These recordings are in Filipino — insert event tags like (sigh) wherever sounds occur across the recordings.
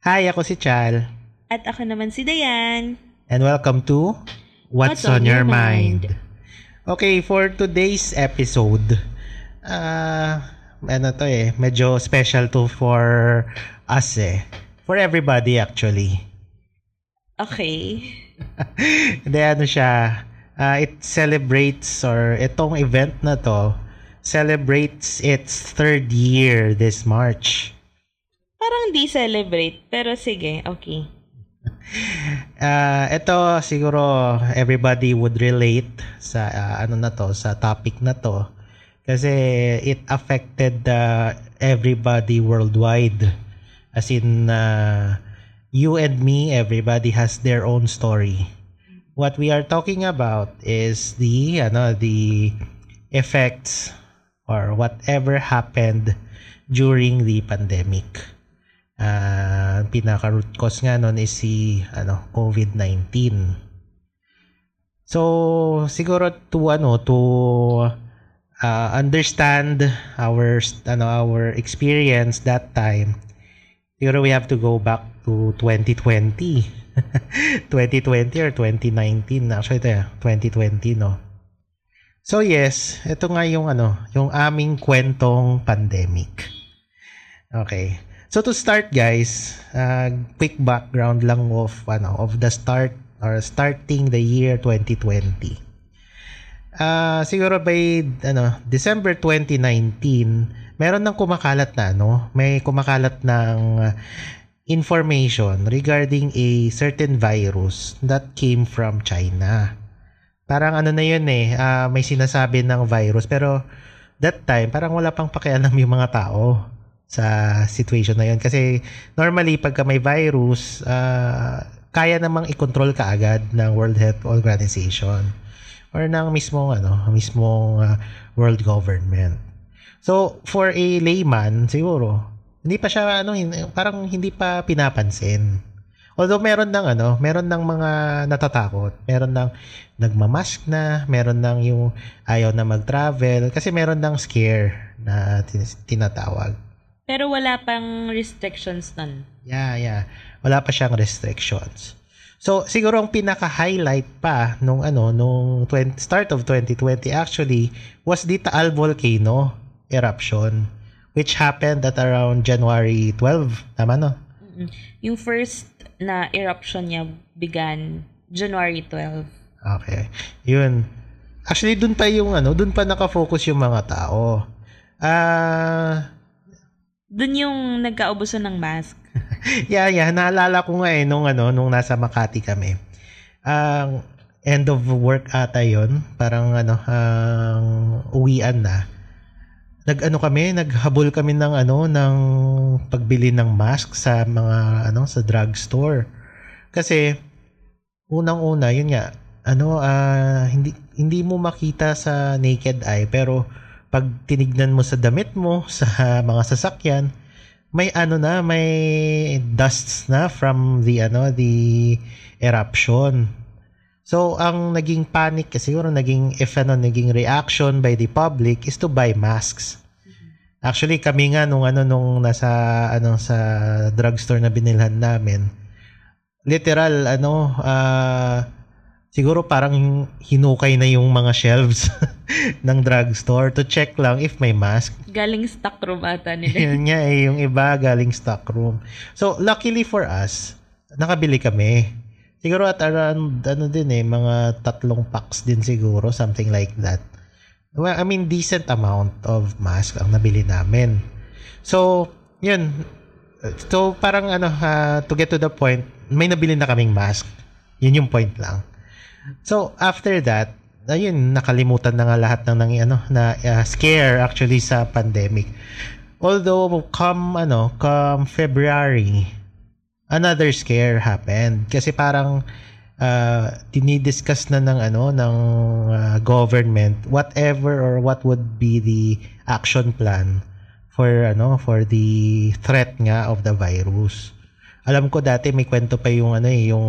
Hi, ako si Chal. At ako naman si Dayan. And welcome to What's, on, Your Mind? Okay, for today's episode, uh, ano to eh, medyo special to for us eh. For everybody actually. Okay. (laughs) Hindi, ano siya, uh, it celebrates or itong event na to celebrates its third year this March. Parang di celebrate, pero sige, okay. (laughs) Uh, ito siguro everybody would relate sa uh, ano na to sa topic na to. Kasi it affected uh, everybody worldwide. As in uh, you and me everybody has their own story. What we are talking about is the ano the effects or whatever happened during the pandemic uh, pinaka root cause nga nun is si ano COVID-19. So siguro to ano to uh, understand our ano our experience that time siguro we have to go back to 2020 2020 (laughs) or 2019 actually ito 2020 no? So yes ito nga yung ano yung aming kwentong pandemic. Okay So to start guys, uh, quick background lang of ano of the start or starting the year 2020. Uh, siguro by ano December 2019, meron nang kumakalat na ano, may kumakalat ng information regarding a certain virus that came from China. Parang ano na yun eh, uh, may sinasabi ng virus pero that time parang wala pang pakialam yung mga tao sa situation na yun. Kasi normally, pagka may virus, uh, kaya namang i-control ka agad ng World Health Organization or ng mismong ano, mismong uh, world government. So, for a layman, siguro, hindi pa siya ano, parang hindi pa pinapansin. Although meron ng ano, meron ng mga natatakot, meron ng nagmamask na, meron ng yung ayaw na mag-travel kasi meron ng scare na tinatawag. Pero wala pang restrictions nun. Yeah, yeah. Wala pa siyang restrictions. So, siguro ang pinaka-highlight pa nung ano, nung 20, start of 2020 actually was the Taal volcano eruption which happened at around January 12. Tama no? Mm-mm. Yung first na eruption niya began January 12. Okay. Yun. Actually, dun pa yung ano, dun pa nakafocus yung mga tao. Ah, uh, doon yung nagkaubusan ng mask. (laughs) yeah, yeah. Naalala ko nga eh, nung, ano, nung nasa Makati kami. Ang uh, end of work ata yon Parang ano, ang uh, uwian na. Nag-ano kami, naghabol kami ng ano, ng pagbili ng mask sa mga ano, sa drugstore. Kasi unang-una, yun nga, ano, uh, hindi hindi mo makita sa naked eye pero pag tinignan mo sa damit mo, (laughs) sa mga sasakyan, may ano na, may dusts na from the ano, the eruption. So, ang naging panic, siguro naging, if ano, naging reaction by the public is to buy masks. Actually, kami nga nung ano, nung nasa, ano, sa drugstore na binilhan namin, literal, ano, uh, siguro parang hinukay na yung mga shelves (laughs) ng drugstore to check lang if may mask. Galing stock room ata nila. (laughs) Yun nga eh, yung iba galing stock room. So, luckily for us, nakabili kami. Siguro at around, ano din eh, mga tatlong packs din siguro, something like that. Well, I mean, decent amount of mask ang nabili namin. So, yun. So, parang ano, uh, to get to the point, may nabili na kaming mask. Yun yung point lang. So, after that, ayun, nakalimutan na nga lahat ng nang ano na uh, scare actually sa pandemic. Although come ano, come February, another scare happened kasi parang uh, dinidiscuss na ng ano ng uh, government whatever or what would be the action plan for ano for the threat nga of the virus. Alam ko dati may kwento pa yung ano eh yung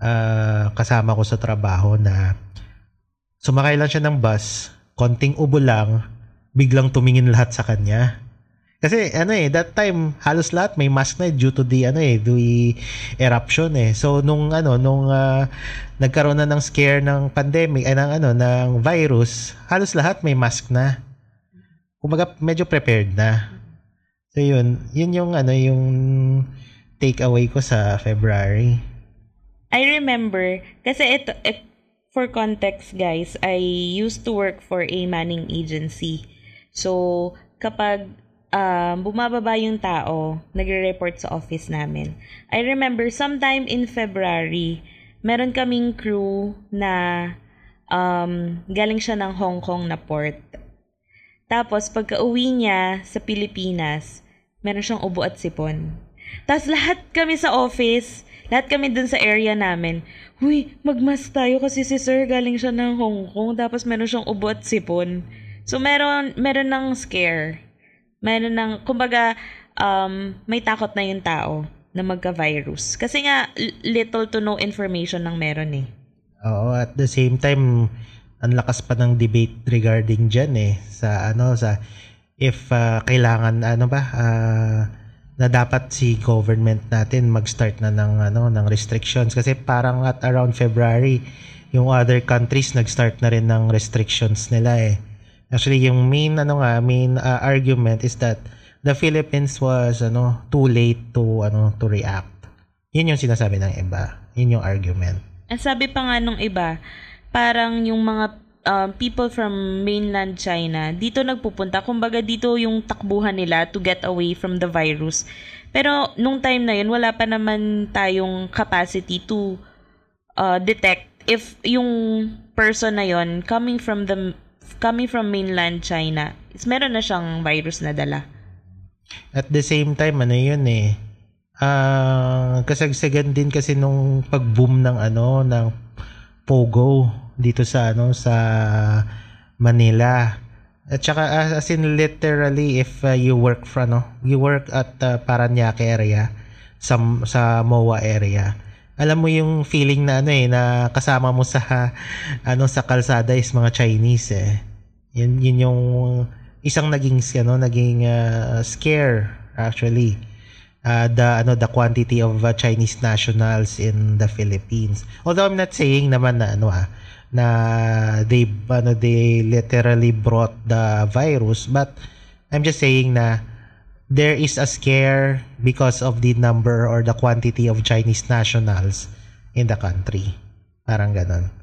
uh, kasama ko sa trabaho na sumakay lang siya ng bus, konting ubo lang, biglang tumingin lahat sa kanya. Kasi ano eh, that time halos lahat may mask na eh, due to the ano eh, the eruption eh. So nung ano, nung uh, nagkaroon na ng scare ng pandemic, ay ng ano, ng virus, halos lahat may mask na. Kumbaga medyo prepared na. So yun, yun yung ano, yung take away ko sa February. I remember, kasi ito, it, for context guys, I used to work for a manning agency. So, kapag um, bumababa yung tao, nagre-report sa office namin. I remember sometime in February, meron kaming crew na um, galing siya ng Hong Kong na port. Tapos, pagka uwi niya sa Pilipinas, meron siyang ubo at sipon. Tapos lahat kami sa office, lahat kami dun sa area namin, Huy, magmask tayo kasi si sir galing siya ng Hong Kong, tapos meron siyang ubo at sipon. So, meron, meron ng scare meron ng, kumbaga, um, may takot na yung tao na magka-virus. Kasi nga, little to no information lang meron eh. Oo, at the same time, ang lakas pa ng debate regarding dyan eh. Sa ano, sa if uh, kailangan, ano ba, uh, na dapat si government natin mag-start na ng ano ng restrictions kasi parang at around February yung other countries nag-start na rin ng restrictions nila eh. Actually, yung main ano nga, main uh, argument is that the Philippines was ano too late to ano to react. Yun yung sinasabi ng iba. Yun yung argument. Ang sabi pa nga nung iba, parang yung mga um, people from mainland China dito nagpupunta. Kumbaga dito yung takbuhan nila to get away from the virus. Pero nung time na yun, wala pa naman tayong capacity to uh, detect if yung person na yun coming from the coming from mainland China, is meron na siyang virus na dala. At the same time, ano yun eh, uh, kasagsagan din kasi nung pag-boom ng ano, ng Pogo dito sa ano, sa Manila. At saka as in literally if uh, you work from no, you work at uh, Paranaque area sa sa MOA area alam mo yung feeling na ano eh na kasama mo sa (laughs) ano sa kalsada is mga Chinese eh. Yun, yun yung isang naging ano naging uh, scare actually. Uh, the ano the quantity of uh, Chinese nationals in the Philippines. Although I'm not saying naman na ano ah na they ano they literally brought the virus but I'm just saying na there is a scare because of the number or the quantity of Chinese nationals in the country. Parang ganon.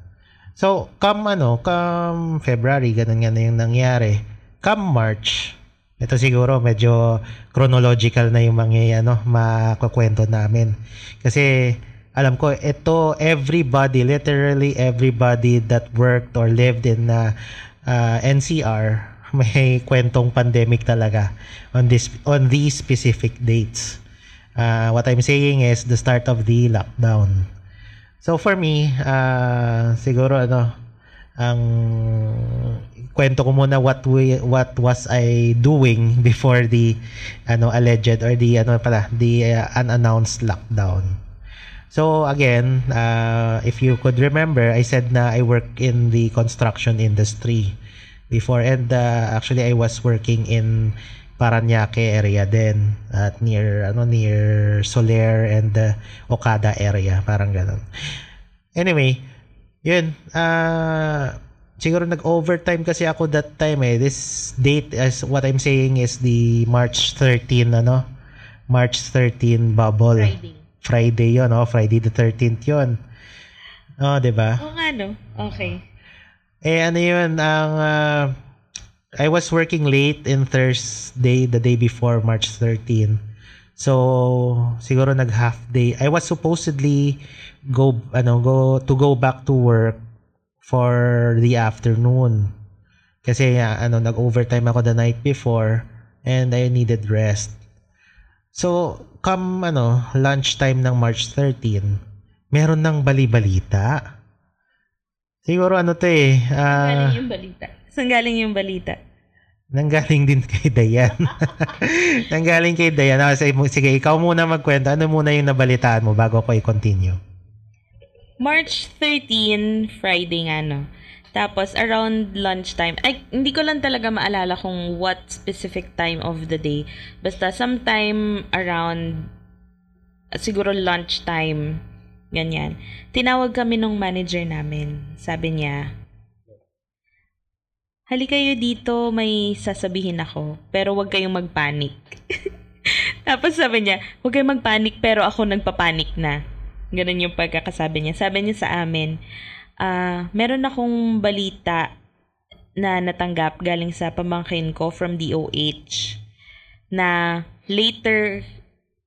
So, come ano, come February, ganun nga na yung nangyari. Come March, ito siguro medyo chronological na yung mga ano, makukwento namin. Kasi alam ko ito everybody, literally everybody that worked or lived in uh, uh, NCR (laughs) may kwentong pandemic talaga on this on these specific dates. Uh, what I'm saying is the start of the lockdown. So for me, uh, siguro ano, ang kwento ko muna what we what was I doing before the ano alleged or the ano pala the uh, unannounced lockdown. So again, uh, if you could remember, I said na I work in the construction industry before and uh, actually I was working in Paranaque area din at near ano near Soler and uh, Okada area parang ganun. Anyway, yun uh, siguro nag-overtime kasi ako that time eh. This date as what I'm saying is the March 13 ano March 13 bubble. Friday. Friday 'yon, oh, Friday the 13th 'yon. Oh, 'di ba? Oo nga no. Okay. Eh ano yun, ang uh, I was working late in Thursday, the day before March 13. So, siguro nag half day. I was supposedly go ano go to go back to work for the afternoon. Kasi uh, ano nag-overtime ako the night before and I needed rest. So, come ano lunchtime ng March 13, meron ng bali-balita Siguro ano to eh. Uh, Nanggaling yung balita. Saan galing yung balita? Nanggaling din kay Dayan. (laughs) nanggaling kay Dayan. Ah, sige, sige, ikaw muna magkwento. Ano muna yung nabalitaan mo bago ko i-continue? March 13, Friday nga no. Tapos, around lunchtime, ay, hindi ko lang talaga maalala kung what specific time of the day. Basta, sometime around, siguro lunchtime, ganyan. Tinawag kami nung manager namin. Sabi niya, Hali kayo dito, may sasabihin ako, pero huwag kayong magpanik. (laughs) Tapos sabi niya, huwag kayong magpanik, pero ako nagpapanik na. Ganun yung pagkakasabi niya. Sabi niya sa amin, ah, meron akong balita na natanggap galing sa pamangkin ko from DOH na later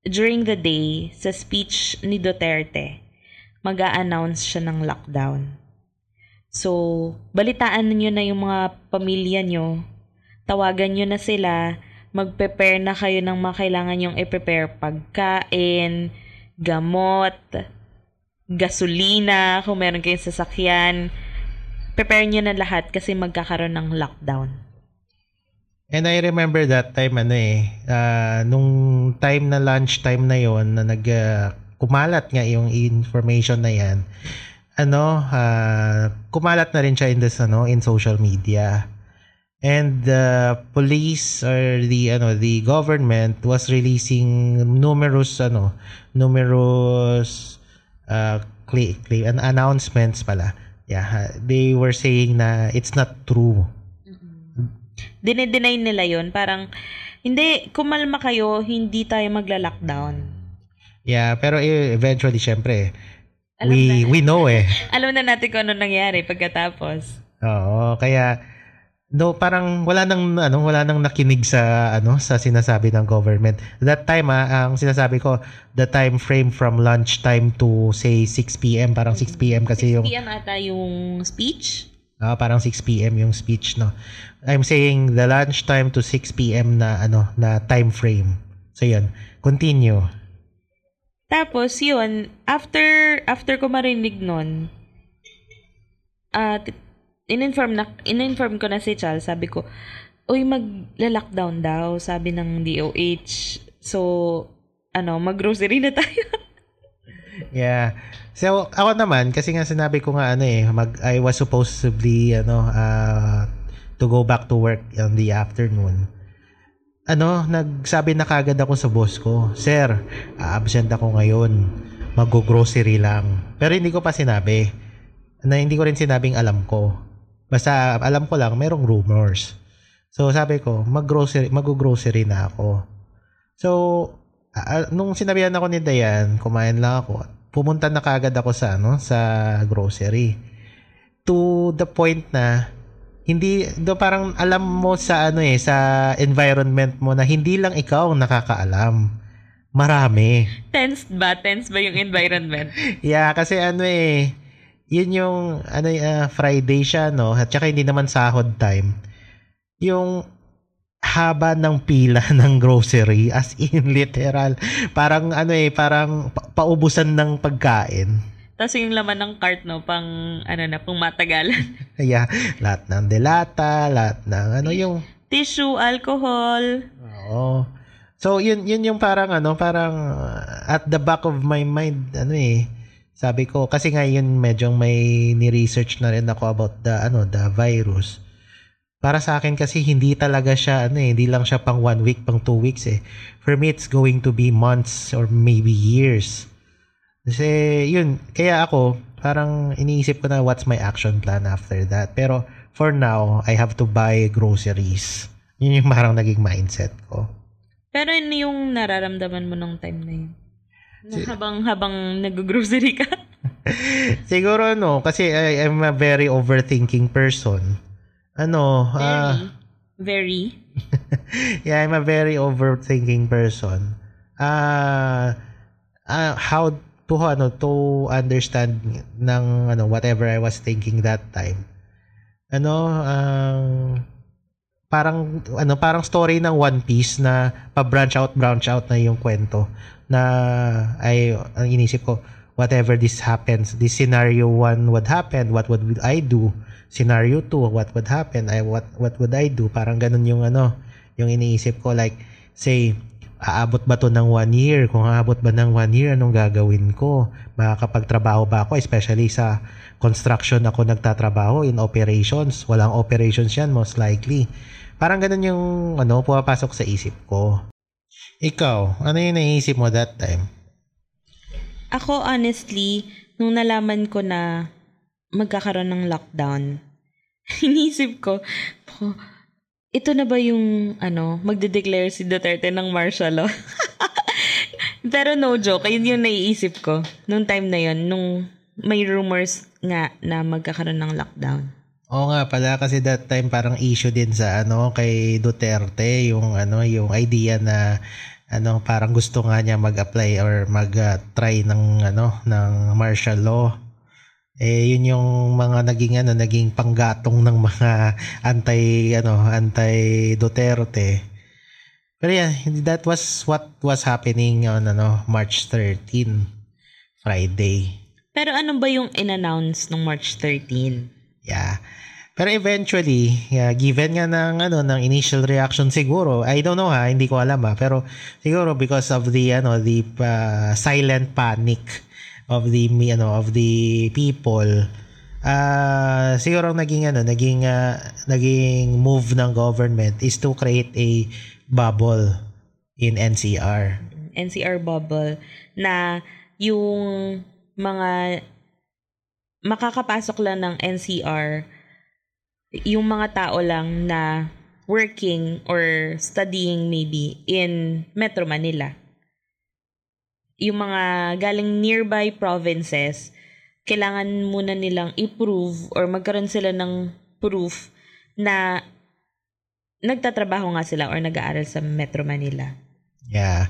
during the day sa speech ni Duterte, mag announce siya ng lockdown. So, balitaan niyo na yung mga pamilya nyo, tawagan nyo na sila, mag-prepare na kayo ng mga kailangan yung i-prepare. Pagkain, gamot, gasolina, kung meron kayong sasakyan. Prepare nyo na lahat kasi magkakaroon ng lockdown. And I remember that time ano eh, uh, nung time na lunch time na yon na nag uh, kumalat nga yung information na yan. Ano, uh, kumalat na rin siya in this ano, in social media and the police or the ano the government was releasing numerous ano numerous uh claim, claim, an announcements pala. Yeah they were saying na it's not true. Dine-deny nila yon parang hindi kumalma kayo hindi tayo magla-lockdown. Yeah pero eventually syempre alam we na. we know eh. (laughs) Alam na natin kung ano nangyari pagkatapos. Oo kaya No, parang wala nang ano, wala nang nakinig sa ano sa sinasabi ng government. That time ah, ang sinasabi ko, the time frame from lunch time to say 6 PM, parang 6 PM kasi 6 yung 6 PM ata yung speech. Ah, parang 6 PM yung speech, no. I'm saying the lunch time to 6 PM na ano na time frame. So 'yun. Continue. Tapos 'yun, after after ko marinig nun, uh, in-inform, na, in-inform ko na si Charles, sabi ko, uy, mag-lockdown daw, sabi ng DOH. So, ano, mag-grocery na tayo. (laughs) yeah. So, ako naman, kasi nga sinabi ko nga, ano eh, mag, I was supposedly, ano, uh, to go back to work in the afternoon. Ano, nagsabi na kagad ako sa boss ko, Sir, absent ako ngayon. Mag-grocery lang. Pero hindi ko pa sinabi. Na hindi ko rin sinabing alam ko. Basta alam ko lang, merong rumors. So sabi ko, mag-grocery, mag-grocery na ako. So, uh, nung sinabihan ako ni Dayan, kumain lang ako. Pumunta na kagad ako sa ano, sa grocery. To the point na hindi do parang alam mo sa ano eh sa environment mo na hindi lang ikaw ang nakakaalam. Marami. Tense ba? Tense ba yung environment? (laughs) yeah, kasi ano eh yun yung ano uh, Friday siya no? At saka hindi naman sahod time. Yung haba ng pila (laughs) ng grocery as in (laughs) literal. Parang ano eh parang pa- paubusan ng pagkain. Tapos yung laman ng cart no? Pang ano na pang matagalan. (laughs) Yeah. Lahat ng delata lahat ng ano yung tissue alcohol. Oo. So yun yun yung parang ano parang at the back of my mind ano eh sabi ko, kasi ngayon medyo may ni-research na rin ako about the, ano, the virus. Para sa akin kasi hindi talaga siya, ano eh, hindi lang siya pang one week, pang two weeks eh. For me, it's going to be months or maybe years. Kasi, yun, kaya ako, parang iniisip ko na what's my action plan after that. Pero, for now, I have to buy groceries. Yun yung (laughs) parang naging mindset ko. Pero ano yung nararamdaman mo nung time na yun? Habang habang nag-grocery ka? (laughs) Siguro no, kasi I, I'm a very overthinking person. Ano, very, uh, very. (laughs) yeah, I'm a very overthinking person. Uh, uh how to ano to understand ng ano whatever I was thinking that time. Ano, ang uh, parang ano parang story ng One Piece na pa-branch out branch out na yung kwento na ay ang inisip ko whatever this happens this scenario one would happen what would I do scenario 2 what would happen I what what would I do parang ganun yung ano yung iniisip ko like say aabot ba to ng one year? Kung aabot ba ng one year, anong gagawin ko? Makakapagtrabaho ba ako? Especially sa construction ako nagtatrabaho in operations. Walang operations yan most likely. Parang ganun yung ano, pumapasok sa isip ko. Ikaw, ano yung naisip mo that time? Ako, honestly, nung nalaman ko na magkakaroon ng lockdown, (laughs) inisip ko, "Ko, ito na ba yung, ano, magde-declare si Duterte ng martial law? (laughs) Pero no joke, yun yung naiisip ko nung time na yun, nung may rumors nga na magkakaroon ng lockdown. Oo nga pala kasi that time parang issue din sa ano kay Duterte yung ano yung idea na ano parang gusto nga niya mag-apply or mag-try ng ano ng martial law. Eh yun yung mga naging ano naging panggatong ng mga anti ano anti Duterte. Pero yeah, that was what was happening on ano March 13 Friday. Pero ano ba yung in-announce ng March 13? Yeah. Pero eventually, yeah, given nga ng ano ng initial reaction siguro, I don't know ha, hindi ko alam ha, pero siguro because of the ano the uh, silent panic of the me- ano of the people uh, siguro ang naging ano naging uh, naging move ng government is to create a bubble in NCR. NCR bubble na yung mga makakapasok lang ng NCR yung mga tao lang na working or studying maybe in Metro Manila. Yung mga galing nearby provinces, kailangan muna nilang i-prove or magkaroon sila ng proof na nagtatrabaho nga sila or nag-aaral sa Metro Manila. Yeah.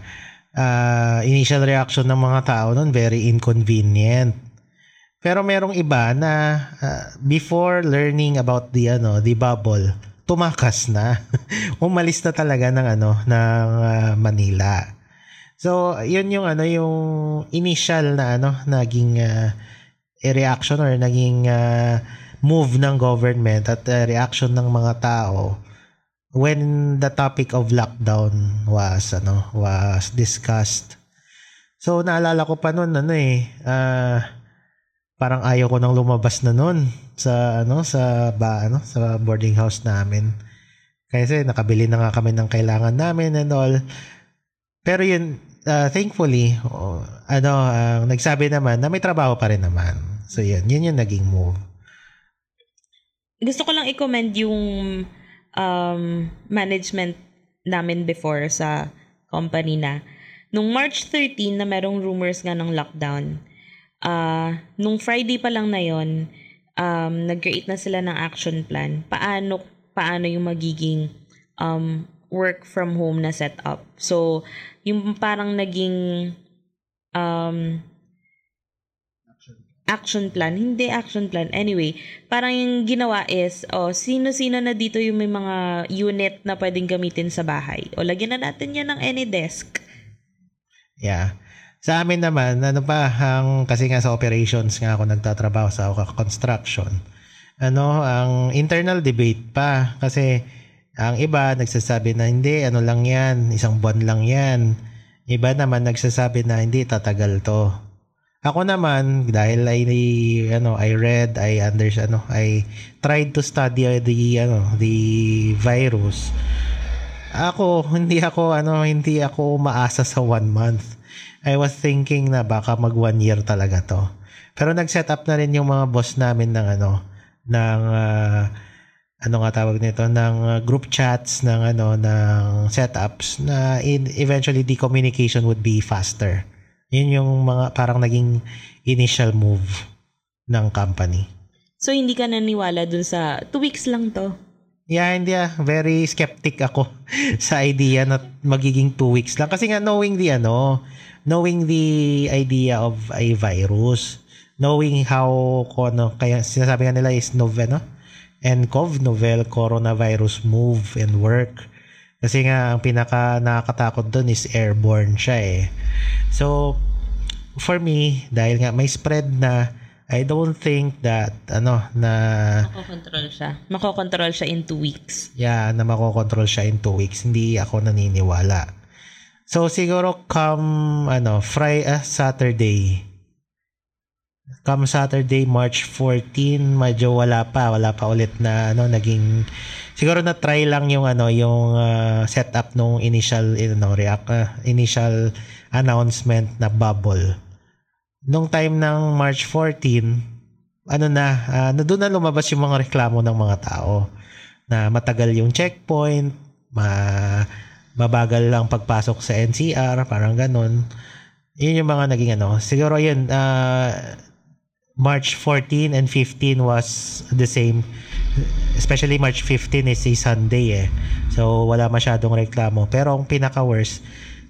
Uh, initial reaction ng mga tao nun, very inconvenient. Pero merong iba na uh, before learning about the ano, the bubble, tumakas na. (laughs) Umalis na talaga ng ano, ng uh, Manila. So, yun yung ano, yung initial na ano, naging uh, reaction or naging uh, move ng government at uh, reaction ng mga tao when the topic of lockdown was ano was discussed. So naalala ko pa noon ano eh uh, parang ayaw ko nang lumabas na noon sa ano sa ba ano sa boarding house namin. Kasi nakabili na nga kami ng kailangan namin and all. Pero yun uh, thankfully oh, ano uh, nagsabi naman na may trabaho pa rin naman. So yun, yun yung naging move. Gusto ko lang i-commend yung um, management namin before sa company na nung March 13 na merong rumors nga ng lockdown, uh, nung Friday pa lang na yon um, nag-create na sila ng action plan. Paano, paano yung magiging um, work from home na setup. So, yung parang naging um, action plan. Hindi action plan. Anyway, parang yung ginawa is, oh, sino-sino na dito yung may mga unit na pwedeng gamitin sa bahay. O, lagyan na natin yan ng any desk. Yeah. Sa amin naman, ano pa, ang, kasi nga sa operations nga ako nagtatrabaho sa construction. Ano, ang internal debate pa. Kasi, ang iba nagsasabi na hindi, ano lang yan, isang buwan lang yan. Iba naman nagsasabi na hindi, tatagal to. Ako naman dahil I ano I read I understand ano I tried to study the ano the virus. Ako hindi ako ano hindi ako umaasa sa one month. I was thinking na baka mag one year talaga to. Pero nag-set up na rin yung mga boss namin ng ano ng uh, ano nga tawag nito ng uh, group chats ng ano ng setups na in, eventually the communication would be faster. Yun yung mga parang naging initial move ng company. So, hindi ka naniwala dun sa two weeks lang to? Yeah, hindi ah. Very skeptic ako (laughs) sa idea na magiging two weeks lang. Kasi nga knowing the ano, knowing the idea of a virus, knowing how ano, kaya sinasabi nga nila is novel, no? NCOV, novel coronavirus move and work. Kasi nga, ang pinaka nakakatakot doon is airborne siya eh. So, for me, dahil nga may spread na, I don't think that, ano, na... Makokontrol siya. Makokontrol siya in two weeks. Yeah, na makokontrol siya in two weeks. Hindi ako naniniwala. So siguro come ano, Friday, uh, Saturday. Come Saturday, March 14, medyo wala pa, wala pa ulit na ano naging siguro na try lang yung ano yung uh, setup nung initial ano react uh, initial announcement na bubble. Nung time ng March 14, ano na, uh, na doon na lumabas yung mga reklamo ng mga tao na matagal yung checkpoint, ma mabagal lang pagpasok sa NCR, parang ganun. Yun yung mga naging ano. Siguro yun, uh, March 14 and 15 was the same. Especially March 15 is a Sunday eh. So, wala masyadong reklamo. Pero ang pinaka-worst,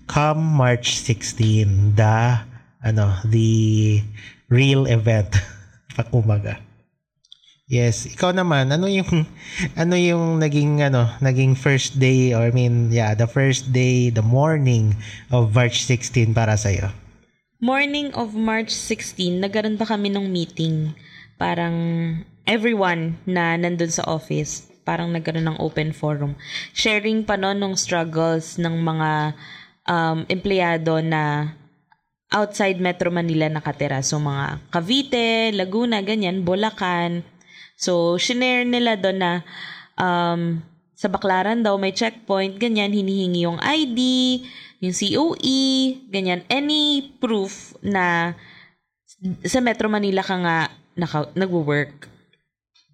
come March 16, the, ano, the real event. (laughs) Pakumaga. Yes, ikaw naman, ano yung ano yung naging ano, naging first day or I mean, yeah, the first day, the morning of March 16 para sa iyo? Morning of March 16, nagkaroon pa kami ng meeting. Parang everyone na nandun sa office, parang nagkaroon ng open forum. Sharing pa noon ng struggles ng mga um, empleyado na outside Metro Manila nakatira. So, mga Cavite, Laguna, ganyan, Bulacan, So, shinare nila doon na um, sa Baklaran daw may checkpoint, ganyan, hinihingi yung ID, yung COE, ganyan, any proof na sa Metro Manila ka nga naka, nagwo-work.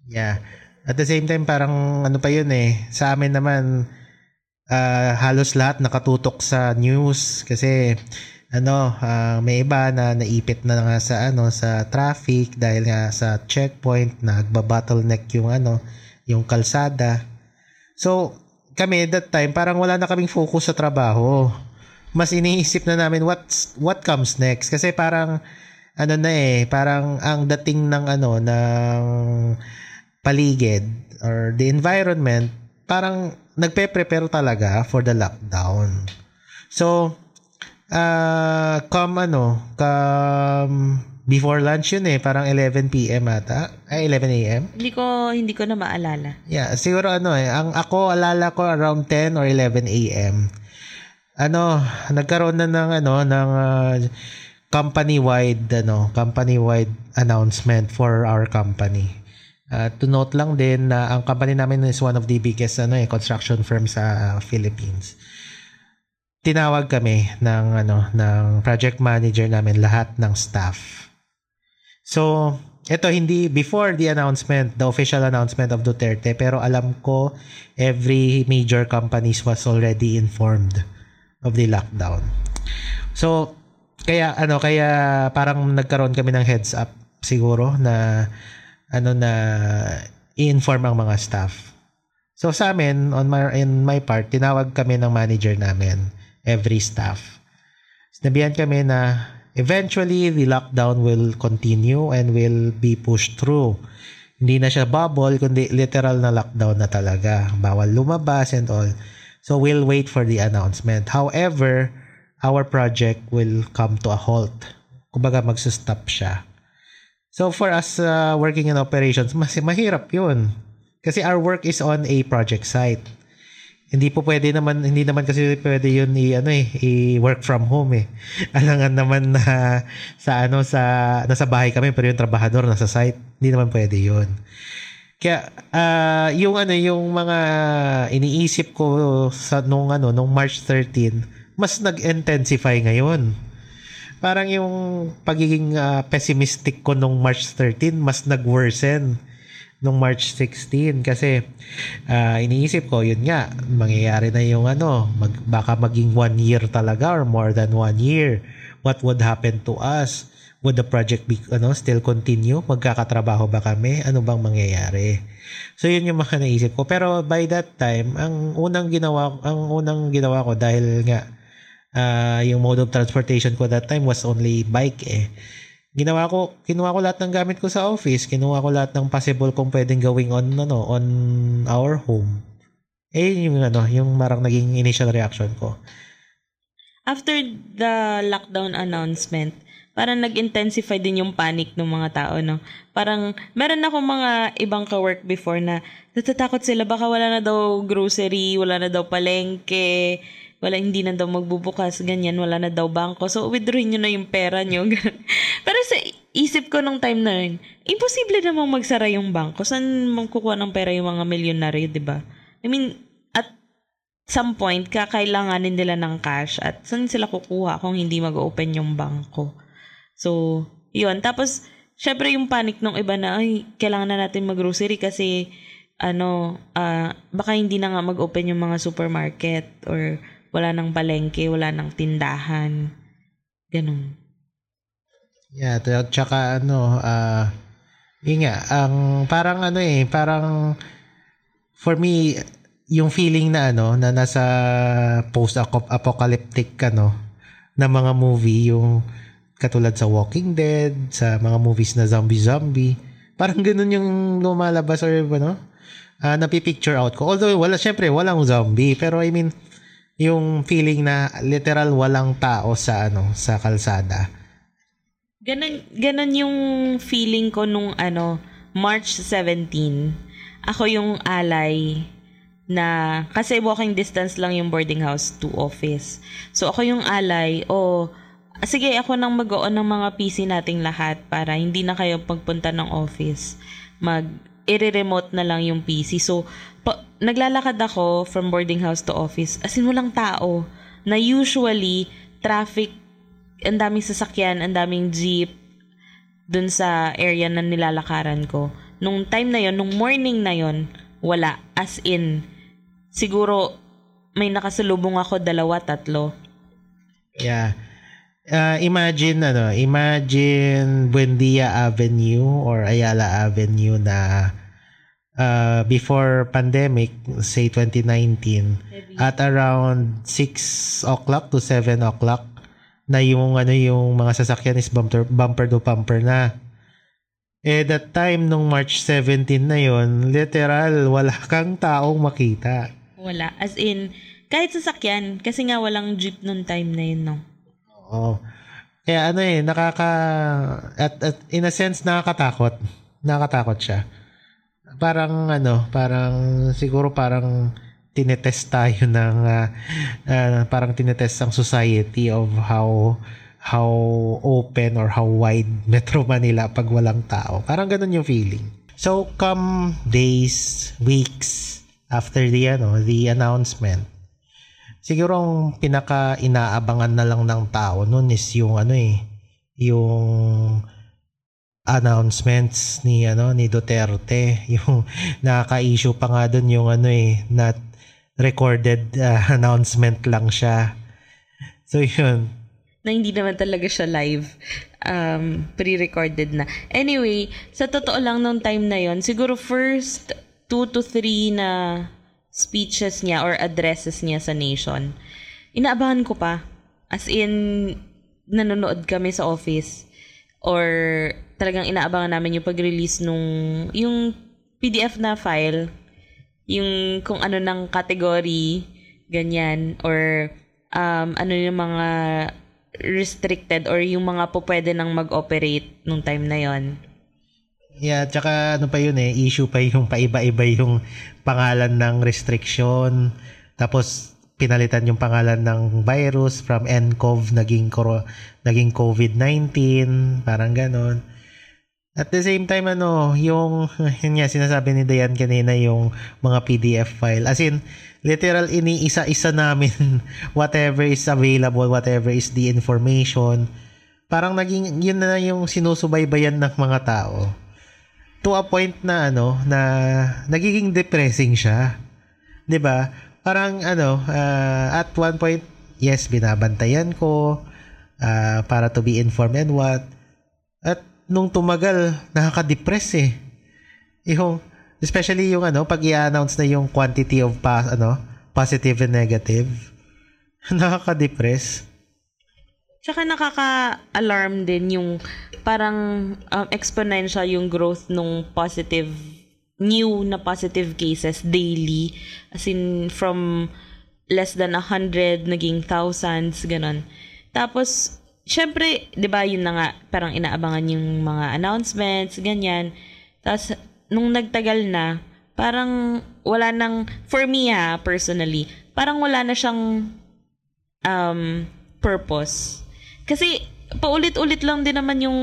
Yeah. At the same time, parang ano pa yun eh. Sa amin naman, uh, halos lahat nakatutok sa news kasi ano, uh, may iba na naipit na nga sa ano sa traffic dahil nga sa checkpoint nagba-bottleneck yung ano, yung kalsada. So, kami that time parang wala na kaming focus sa trabaho. Mas iniisip na namin what's what comes next kasi parang ano na eh, parang ang dating ng ano ng paligid or the environment parang nagpe-prepare talaga for the lockdown. So, uh, come ano, come before lunch yun eh, parang 11 p.m. ata. Ay, 11 a.m. Hindi ko, hindi ko na maalala. Yeah, siguro ano eh, ang ako alala ko around 10 or 11 a.m. Ano, nagkaroon na ng ano, ng uh, company-wide ano, company-wide announcement for our company. Uh, to note lang din na ang company namin is one of the biggest ano eh, construction firms sa Philippines tinawag kami ng ano ng project manager namin lahat ng staff. So, ito hindi before the announcement, the official announcement of Duterte, pero alam ko every major companies was already informed of the lockdown. So, kaya ano kaya parang nagkaroon kami ng heads up siguro na ano na i-inform ang mga staff. So sa amin on my in my part tinawag kami ng manager namin every staff. Sinabihan kami na eventually the lockdown will continue and will be pushed through. Hindi na siya bubble, kundi literal na lockdown na talaga. Bawal lumabas and all. So we'll wait for the announcement. However, our project will come to a halt. Kumbaga magsusstop siya. So for us uh, working in operations, mas mahirap yun. Kasi our work is on a project site hindi po pwede naman hindi naman kasi pwede yun i ano eh i work from home eh. (laughs) Alangan naman na sa ano sa nasa bahay kami pero yung trabahador nasa site. Hindi naman pwede yun. Kaya uh, yung ano yung mga iniisip ko sa nung ano nung March 13 mas nag-intensify ngayon. Parang yung pagiging uh, pessimistic ko nung March 13 mas nag-worsen nung March 16 kasi uh, iniisip ko yun nga mangyayari na yung ano mag, baka maging one year talaga or more than one year. What would happen to us? Would the project be ano still continue? Magkakatrabaho ba kami? Ano bang mangyayari? So yun yung mga naisip ko. Pero by that time ang unang ginawa ang unang ginawa ko dahil nga uh, yung mode of transportation ko that time was only bike eh ginawa ko, kinuha ko lahat ng gamit ko sa office, kinuha ko lahat ng possible kung pwedeng gawing on ano, on our home. Eh yung ano, yung marang naging initial reaction ko. After the lockdown announcement, parang nag-intensify din yung panic ng mga tao, no? Parang, meron ako mga ibang ka-work before na natatakot sila, baka wala na daw grocery, wala na daw palengke, wala, hindi na daw magbubukas, ganyan, wala na daw bangko. So, withdrawin nyo na yung pera nyo. (laughs) Pero sa isip ko nung time na yun, imposible namang magsara yung bangko. Saan magkukuha ng pera yung mga milyonaryo, di ba? I mean, at some point, kakailanganin nila ng cash at saan sila kukuha kung hindi mag-open yung bangko. So, yun. Tapos, syempre yung panic nung iba na, ay, kailangan na natin mag-grocery kasi ano, uh, baka hindi na nga mag-open yung mga supermarket or wala nang palengke, wala nang tindahan. Ganun. Yeah, t- tsaka ano, uh, yun nga, ang parang ano eh, parang for me, yung feeling na ano, na nasa post-apocalyptic ano, na mga movie, yung katulad sa Walking Dead, sa mga movies na zombie-zombie, parang ganun yung lumalabas or ano, uh, napipicture out ko. Although, wala, syempre, walang zombie. Pero I mean, yung feeling na literal walang tao sa ano sa kalsada. Ganon, ganon yung feeling ko nung ano, March 17. Ako yung alay na, kasi walking distance lang yung boarding house to office. So ako yung alay, o oh, sige ako nang mag-on ng mga PC nating lahat para hindi na kayo pagpunta ng office. Mag i-remote na lang yung PC. So, pa, naglalakad ako from boarding house to office. As in, walang tao. Na usually, traffic, ang daming sasakyan, ang daming jeep, dun sa area na nilalakaran ko. Nung time na yon, nung morning na yon, wala. As in, siguro, may nakasalubong ako dalawa, tatlo. Yeah. Uh, imagine ano, imagine Buendia Avenue or Ayala Avenue na uh, before pandemic, say 2019, at around 6 o'clock to 7 o'clock na yung ano yung mga sasakyan is bumper bumper to bumper na. Eh that time nung March 17 na yon, literal wala (laughs) kang taong makita. Wala. As in, kahit sasakyan, kasi nga walang jeep nung time na yun, no? Oo. Kaya ano eh, nakaka... At, at in a sense, nakakatakot. Nakakatakot siya. Parang ano, parang siguro parang tinetest tayo (laughs) ng uh, uh, parang tinetest ang society of how how open or how wide (laughs) Metro Manila pag walang tao. Parang ganun yung feeling. So come days, weeks after the ano, the announcement, siguro ang pinaka inaabangan na lang ng tao noon is yung ano eh, yung announcements ni ano ni Duterte, (laughs) yung nakaka-issue pa nga doon yung ano eh, not recorded uh, (laughs) announcement lang siya. So yun. Na hindi naman talaga siya live. Um, pre-recorded na. Anyway, sa totoo lang nung time na yon siguro first 2 to 3 na speeches niya or addresses niya sa nation, inaabangan ko pa. As in, nanonood kami sa office or talagang inaabangan namin yung pag-release nung yung PDF na file, yung kung ano ng category, ganyan, or um, ano yung mga restricted or yung mga po pwede nang mag-operate nung time na yon Yeah, tsaka ano pa yun eh, issue pa yung paiba-iba yung pangalan ng restriction. Tapos pinalitan yung pangalan ng virus from nCoV naging naging COVID-19, parang ganon. At the same time ano, yung (laughs) yun nga sinasabi ni Dayan kanina yung mga PDF file. As in literal iniisa-isa namin (laughs) whatever is available, whatever is the information. Parang naging yun na yung sinusubaybayan ng mga tao to a point na ano na nagiging depressing siya. ba? Parang ano uh, at one point yes binabantayan ko uh, para to be informed and what at nung tumagal nakaka-depress eh. Yung especially yung ano pag i-announce na yung quantity of pa, ano positive and negative (laughs) nakaka-depress. Tsaka nakaka-alarm din yung parang um, exponential yung growth nung positive new na positive cases daily as in from less than 100 naging thousands ganon. Tapos syempre, 'di ba, yun na nga parang inaabangan yung mga announcements ganyan. Tapos nung nagtagal na, parang wala nang for me ha, personally, parang wala na siyang um, purpose. Kasi paulit-ulit lang din naman yung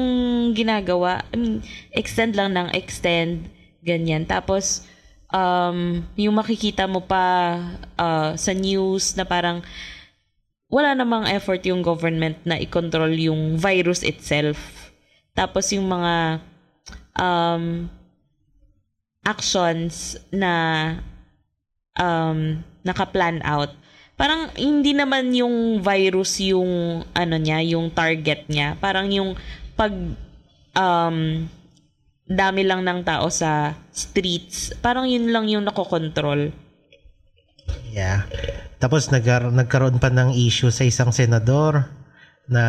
ginagawa. I mean, extend lang ng extend, ganyan. Tapos, um, yung makikita mo pa uh, sa news na parang wala namang effort yung government na i-control yung virus itself. Tapos yung mga um, actions na um, naka-plan out parang hindi naman yung virus yung ano niya, yung target niya. Parang yung pag um, dami lang ng tao sa streets, parang yun lang yung nakokontrol. Yeah. Tapos nagkar- nagkaroon pa ng issue sa isang senador na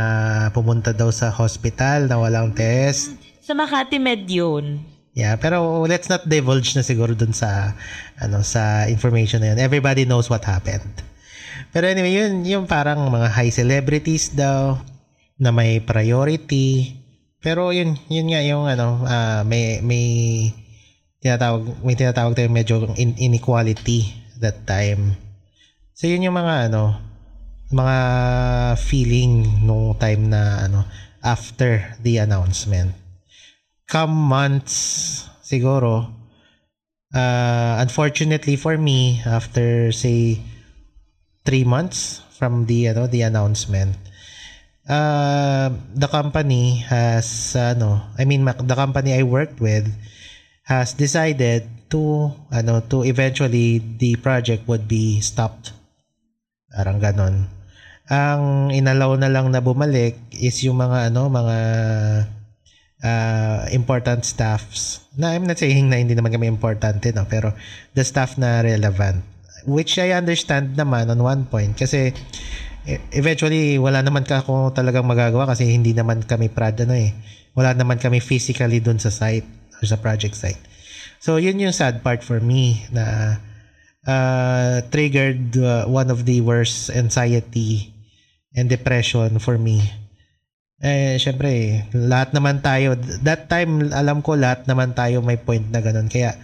pumunta daw sa hospital na walang test. Sa Makati Med yun. Yeah, pero let's not divulge na siguro dun sa ano sa information na yun. Everybody knows what happened. Pero anyway, yun, yung parang mga high celebrities daw na may priority. Pero yun, yun nga yung ano, uh, may may tinatawag may tinatawag tayong medyo in, inequality that time. So yun yung mga ano, mga feeling nung time na ano after the announcement. Come months siguro uh, unfortunately for me after say three months from the ano the announcement uh, the company has ano I mean the company I worked with has decided to ano to eventually the project would be stopped. Parang ganon. Ang inalaw na lang na bumalik is yung mga ano mga uh, important staffs. Na I'm not saying na hindi naman kami importante no? Pero the staff na relevant. Which I understand naman on one point kasi e, eventually wala naman ka ako talagang magagawa kasi hindi naman kami prad ano eh. Wala naman kami physically dun sa site or sa project site. So yun yung sad part for me na uh, triggered uh, one of the worst anxiety and depression for me. Eh, syempre, lahat naman tayo, that time, alam ko lahat naman tayo may point na ganun. Kaya,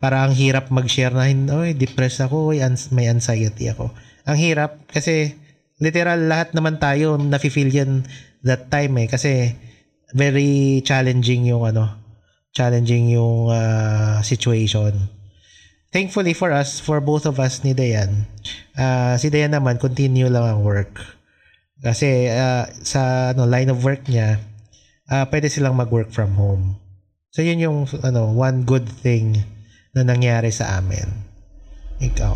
para ang hirap mag-share na, oy, depressed ako, oy, may anxiety ako. Ang hirap kasi literal lahat naman tayo nafi-feel yan that time eh kasi very challenging yung ano, challenging yung uh, situation. Thankfully for us, for both of us ni Dayan, uh, si Dayan naman continue lang ang work. Kasi uh, sa ano line of work niya, uh, pwede silang mag-work from home. So yun yung ano one good thing na nangyari sa amin. Ikaw.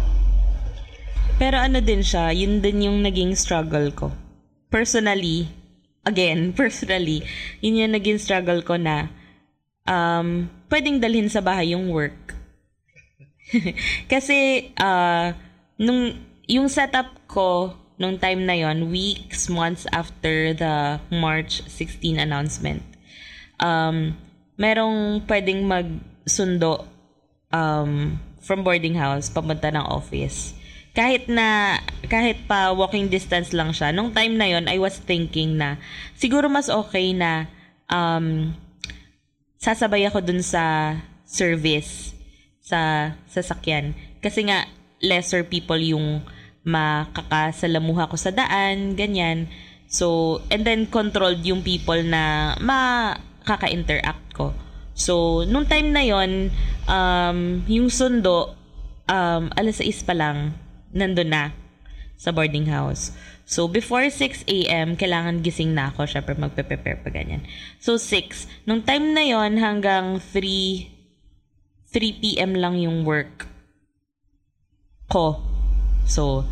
Pero ano din siya, yun din yung naging struggle ko. Personally, again, (laughs) personally, yun yung naging struggle ko na um, pwedeng dalhin sa bahay yung work. (laughs) Kasi, uh, nung, yung setup ko nung time na yon weeks, months after the March 16 announcement, um, merong pwedeng magsundo um, from boarding house papunta ng office. Kahit na, kahit pa walking distance lang siya, nung time na yon I was thinking na siguro mas okay na um, sasabay ako dun sa service sa sasakyan. Kasi nga, lesser people yung makakasalamuha ko sa daan, ganyan. So, and then controlled yung people na makaka-interact ko. So, nung time na yon um, yung sundo, um, alas 6 pa lang, nandun na sa boarding house. So, before 6 a.m., kailangan gising na ako. Siyempre, magpe-prepare pa ganyan. So, 6. Nung time na yon hanggang 3, 3 p.m. lang yung work ko. So,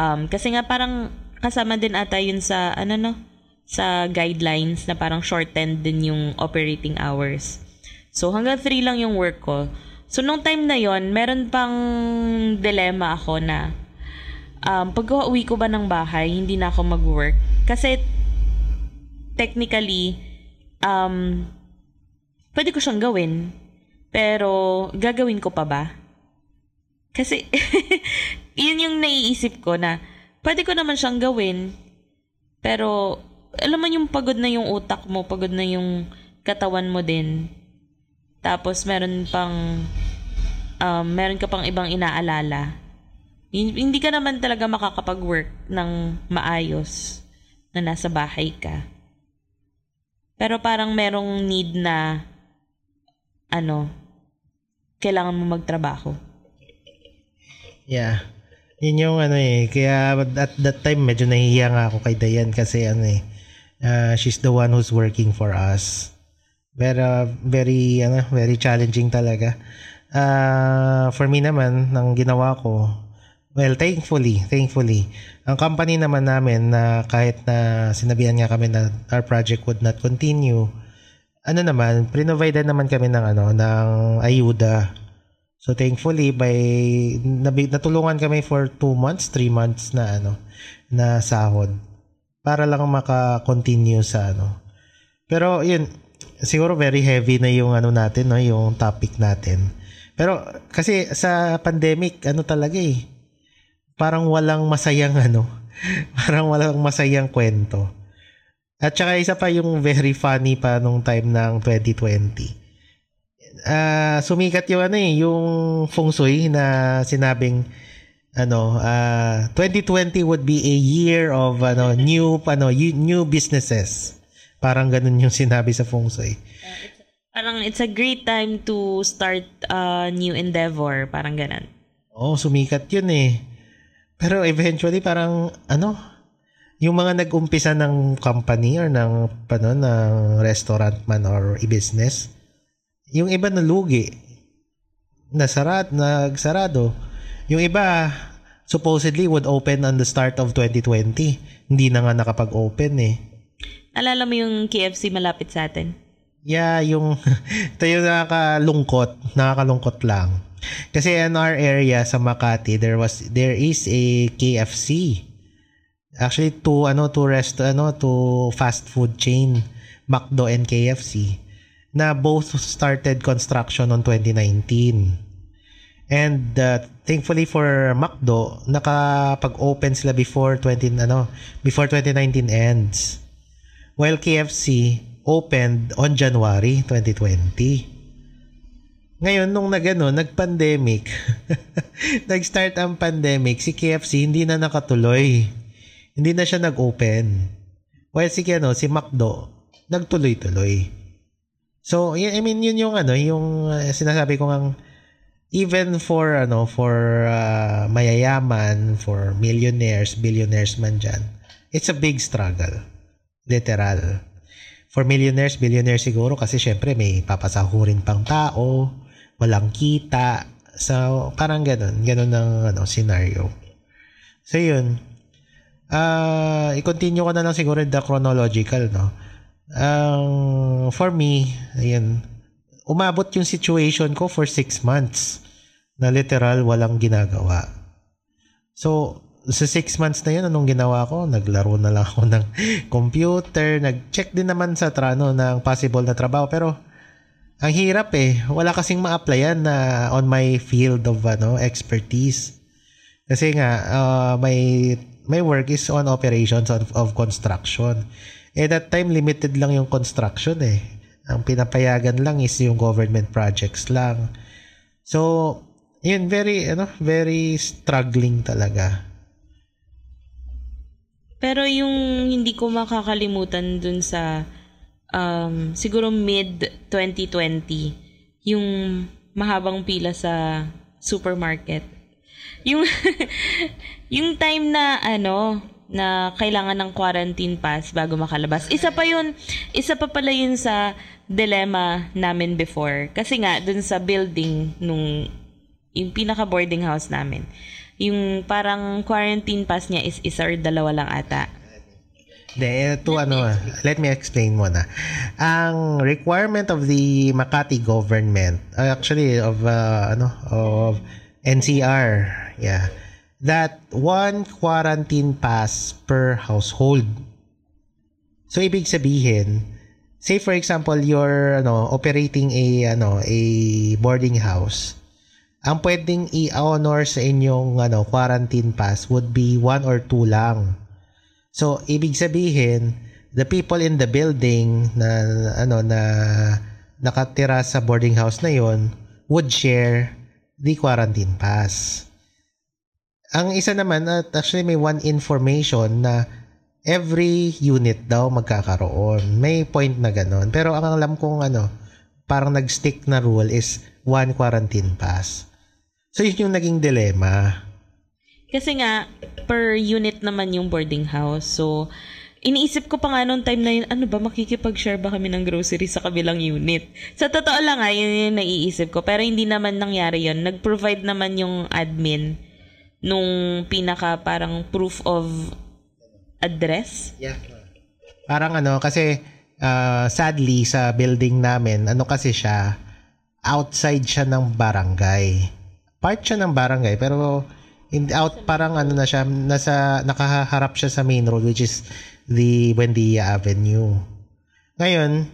um, kasi nga parang kasama din ata yun sa, ano no, sa guidelines na parang shortened din yung operating hours. So, hanggang 3 lang yung work ko. So, nung time na yon meron pang dilemma ako na um, pag uwi ko ba ng bahay, hindi na ako mag-work. Kasi, technically, um, pwede ko siyang gawin. Pero, gagawin ko pa ba? Kasi, (laughs) yun yung naiisip ko na, pwede ko naman siyang gawin. Pero, alam mo yung pagod na yung utak mo, pagod na yung katawan mo din tapos meron pang um, meron ka pang ibang inaalala. Hindi ka naman talaga makakapag-work ng maayos na nasa bahay ka. Pero parang merong need na ano, kailangan mo magtrabaho. Yeah. Yun yung ano eh. Kaya at that time medyo nahihiya nga ako kay Dayan kasi ano eh. Uh, she's the one who's working for us. Pero very ano, very challenging talaga. Uh, for me naman, nang ginawa ko, well, thankfully, thankfully, ang company naman namin na kahit na sinabihan nga kami na our project would not continue, ano naman, prinovided naman kami ng ano, ng ayuda. So thankfully by natulungan kami for 2 months, 3 months na ano, na sahod para lang maka-continue sa ano. Pero yun, siguro very heavy na yung ano natin, no, yung topic natin. Pero kasi sa pandemic, ano talaga eh, parang walang masayang ano, (laughs) parang walang masayang kwento. At saka isa pa yung very funny pa nung time ng 2020. Uh, ah, sumikat yung ano eh, yung feng shui na sinabing ano, uh, ah, 2020 would be a year of ano new ano new businesses. Parang ganun yung sinabi sa feng shui. Uh, it's, parang it's a great time to start a new endeavor, parang ganun. Oh, sumikat yun eh. Pero eventually parang ano, yung mga nag-umpisa ng company or ng ano, ng restaurant man or i-business, yung iba nalugi, nasarat, nagsarado. Yung iba, supposedly would open on the start of 2020. Hindi na nga nakapag-open eh. Alala mo yung KFC malapit sa atin? Yeah, yung (laughs) ito yung nakakalungkot, nakakalungkot lang. Kasi in our area sa Makati, there was there is a KFC Actually, to ano to rest ano to fast food chain McDo and KFC na both started construction on 2019. And uh, thankfully for McDo, nakapag-open sila before 20 ano, before 2019 ends. While KFC opened on January 2020. Ngayon, nung nagano, nag-pandemic, (laughs) nag-start ang pandemic, si KFC hindi na nakatuloy hindi na siya nag-open. While si ano, si McDo, nagtuloy-tuloy. So, I mean, yun yung ano, yung uh, sinasabi ko ngang even for ano, for uh, mayayaman, for millionaires, billionaires man dyan, it's a big struggle. Literal. For millionaires, billionaires siguro kasi syempre may papasahurin pang tao, walang kita. So, parang ganun. Ganun ang ano, scenario. So, yun uh, i-continue ko na lang siguro the chronological, no? Um, for me, ayun, umabot yung situation ko for six months na literal walang ginagawa. So, sa six months na yun, anong ginawa ko? Naglaro na lang ako (laughs) ng computer, nag-check din naman sa trano ng possible na trabaho. Pero, ang hirap eh. Wala kasing ma-applyan na on my field of ano, expertise. Kasi nga, uh, may my work is on operations of, of construction. Eh that time limited lang yung construction eh. Ang pinapayagan lang is yung government projects lang. So, yun very ano, very struggling talaga. Pero yung hindi ko makakalimutan dun sa um, siguro mid 2020, yung mahabang pila sa supermarket yung (laughs) yung time na ano na kailangan ng quarantine pass bago makalabas. Isa pa yun, isa pa pala yun sa dilemma namin before. Kasi nga, dun sa building nung yung pinaka boarding house namin, yung parang quarantine pass niya is isa or dalawa lang ata. De, to ano, let me explain muna. Ang requirement of the Makati government, actually of uh, ano, of NCR, yeah, that one quarantine pass per household. So ibig sabihin, say for example you're ano operating a ano a boarding house. Ang pwedeng i-honor sa inyong ano quarantine pass would be one or two lang. So ibig sabihin, the people in the building na ano na nakatira sa boarding house na yon would share the quarantine pass. Ang isa naman, at actually may one information na every unit daw magkakaroon. May point na ganun. Pero ang alam kong ano, parang nag-stick na rule is one quarantine pass. So yun yung naging dilemma. Kasi nga, per unit naman yung boarding house. So, iniisip ko pa nga noong time na yun, ano ba, makikipag-share ba kami ng grocery sa kabilang unit? Sa totoo lang nga, yun yung naiisip ko. Pero hindi naman nangyari yun. Nag-provide naman yung admin nung pinaka parang proof of address. Yeah. Parang ano, kasi uh, sadly sa building namin, ano kasi siya, outside siya ng barangay. Part siya ng barangay, pero in out parang ano na siya nasa nakaharap siya sa main road which is the Buendia Avenue. Ngayon,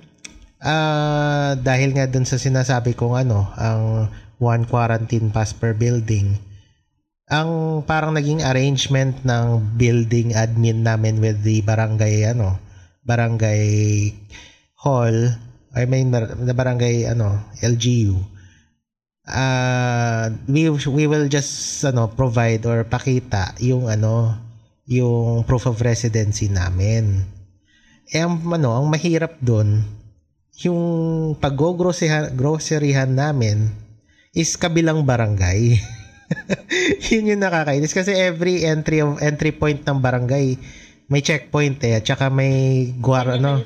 uh, dahil nga dun sa sinasabi kong ano, ang one quarantine pass per building, ang parang naging arrangement ng building admin namin with the barangay ano, barangay hall, I mean barangay ano, LGU uh, we we will just ano provide or pakita yung ano yung proof of residency namin. Eh ang, ano, ang mahirap doon yung pag-groceryhan groceryhan namin is kabilang barangay. (laughs) yun yung nakakainis kasi every entry of entry point ng barangay may checkpoint eh at saka may guar ano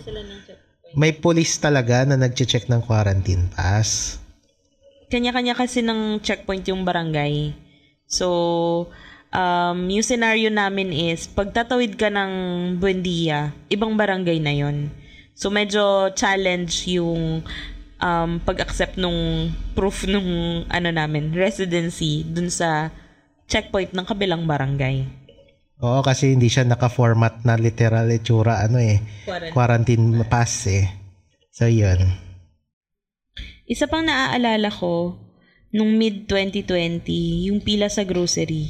may police talaga na nagche-check ng quarantine pass kanya-kanya kasi ng checkpoint yung barangay. So, um, yung scenario namin is, pagtatawid ka ng Buendia, ibang barangay na yon So, medyo challenge yung um, pag-accept nung proof (laughs) nung ano namin, residency dun sa checkpoint ng kabilang barangay. Oo, kasi hindi siya naka-format na literal itsura, ano eh, quarantine, quarantine pass eh. So, yun. Isa pang naaalala ko, nung mid-2020, yung pila sa grocery.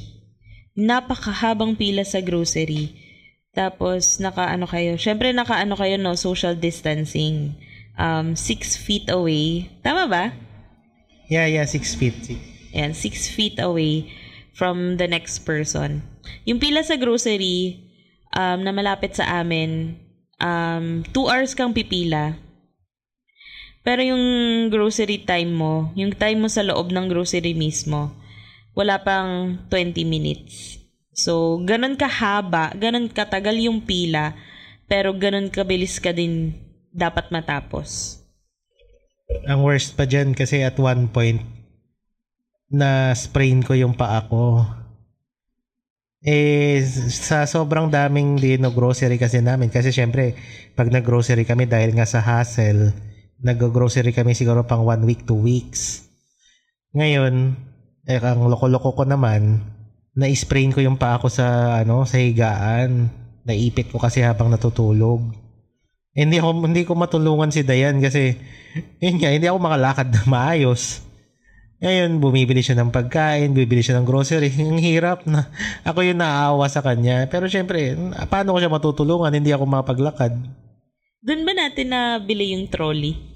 Napakahabang pila sa grocery. Tapos, naka-ano kayo. Siyempre, naka-ano kayo, no? Social distancing. Um, six feet away. Tama ba? Yeah, yeah, six feet. Six. Yan, six feet away from the next person. Yung pila sa grocery, um, na malapit sa amin, um, two hours kang pipila pero yung grocery time mo, yung time mo sa loob ng grocery mismo, wala pang 20 minutes. So, ganun kahaba, ganun katagal yung pila, pero ganun kabilis ka din dapat matapos. Ang worst pa dyan kasi at one point, na sprain ko yung paa ko. Eh, sa sobrang daming din no grocery kasi namin. Kasi syempre, pag nag-grocery kami dahil nga sa hassle, nag-grocery kami siguro pang one week, two weeks. Ngayon, eh, ang loko-loko ko naman, na-sprain ko yung paa ko sa, ano, sa higaan. Naipit ko kasi habang natutulog. Hindi ako, hindi ko matulungan si Dayan kasi, yun nga, hindi ako makalakad na maayos. Ngayon, bumibili siya ng pagkain, bibili siya ng grocery. Ang hirap na. Ako yung naaawa sa kanya. Pero syempre, paano ko siya matutulungan? Hindi ako mapaglakad. Doon ba natin na bili yung trolley?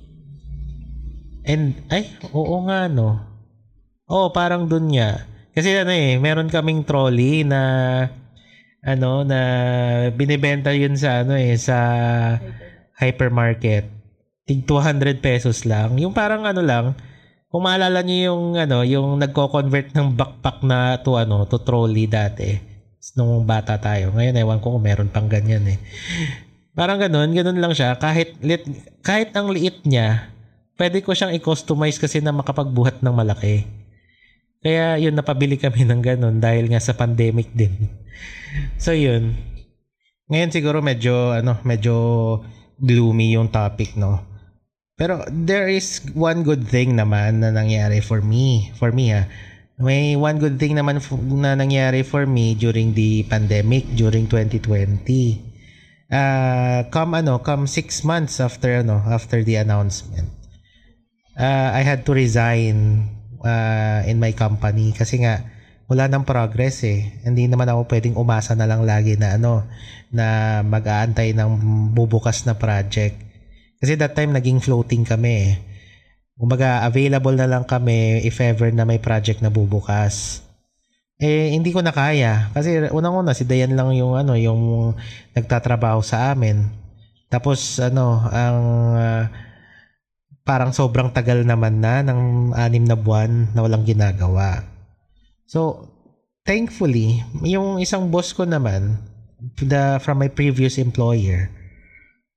And, ay, oo nga, no. Oo, parang dun niya. Kasi ano eh, meron kaming trolley na, ano, na binibenta yun sa, ano eh, sa hypermarket. Tig 200 pesos lang. Yung parang ano lang, kung maalala niyo yung, ano, yung nagko-convert ng backpack na to, ano, to trolley dati. Nung bata tayo. Ngayon, ewan ko kung meron pang ganyan eh. Parang ganun, ganun lang siya. Kahit, lit, kahit ang liit niya, pwede ko siyang i-customize kasi na makapagbuhat ng malaki. Kaya yun, napabili kami ng ganun dahil nga sa pandemic din. (laughs) so yun. Ngayon siguro medyo, ano, medyo gloomy yung topic, no? Pero there is one good thing naman na nangyari for me. For me, ha. May one good thing naman na nangyari for me during the pandemic, during 2020. Uh, come ano, come six months after ano, after the announcement uh, I had to resign uh, in my company kasi nga wala nang progress eh. Hindi naman ako pwedeng umasa na lang lagi na ano na mag-aantay ng bubukas na project. Kasi that time naging floating kami eh. Kumbaga available na lang kami if ever na may project na bubukas. Eh, hindi ko na kaya. Kasi unang-una, si Dayan lang yung, ano, yung nagtatrabaho sa amin. Tapos, ano, ang uh, parang sobrang tagal naman na ng anim na buwan na walang ginagawa. So, thankfully, yung isang boss ko naman, the, from my previous employer,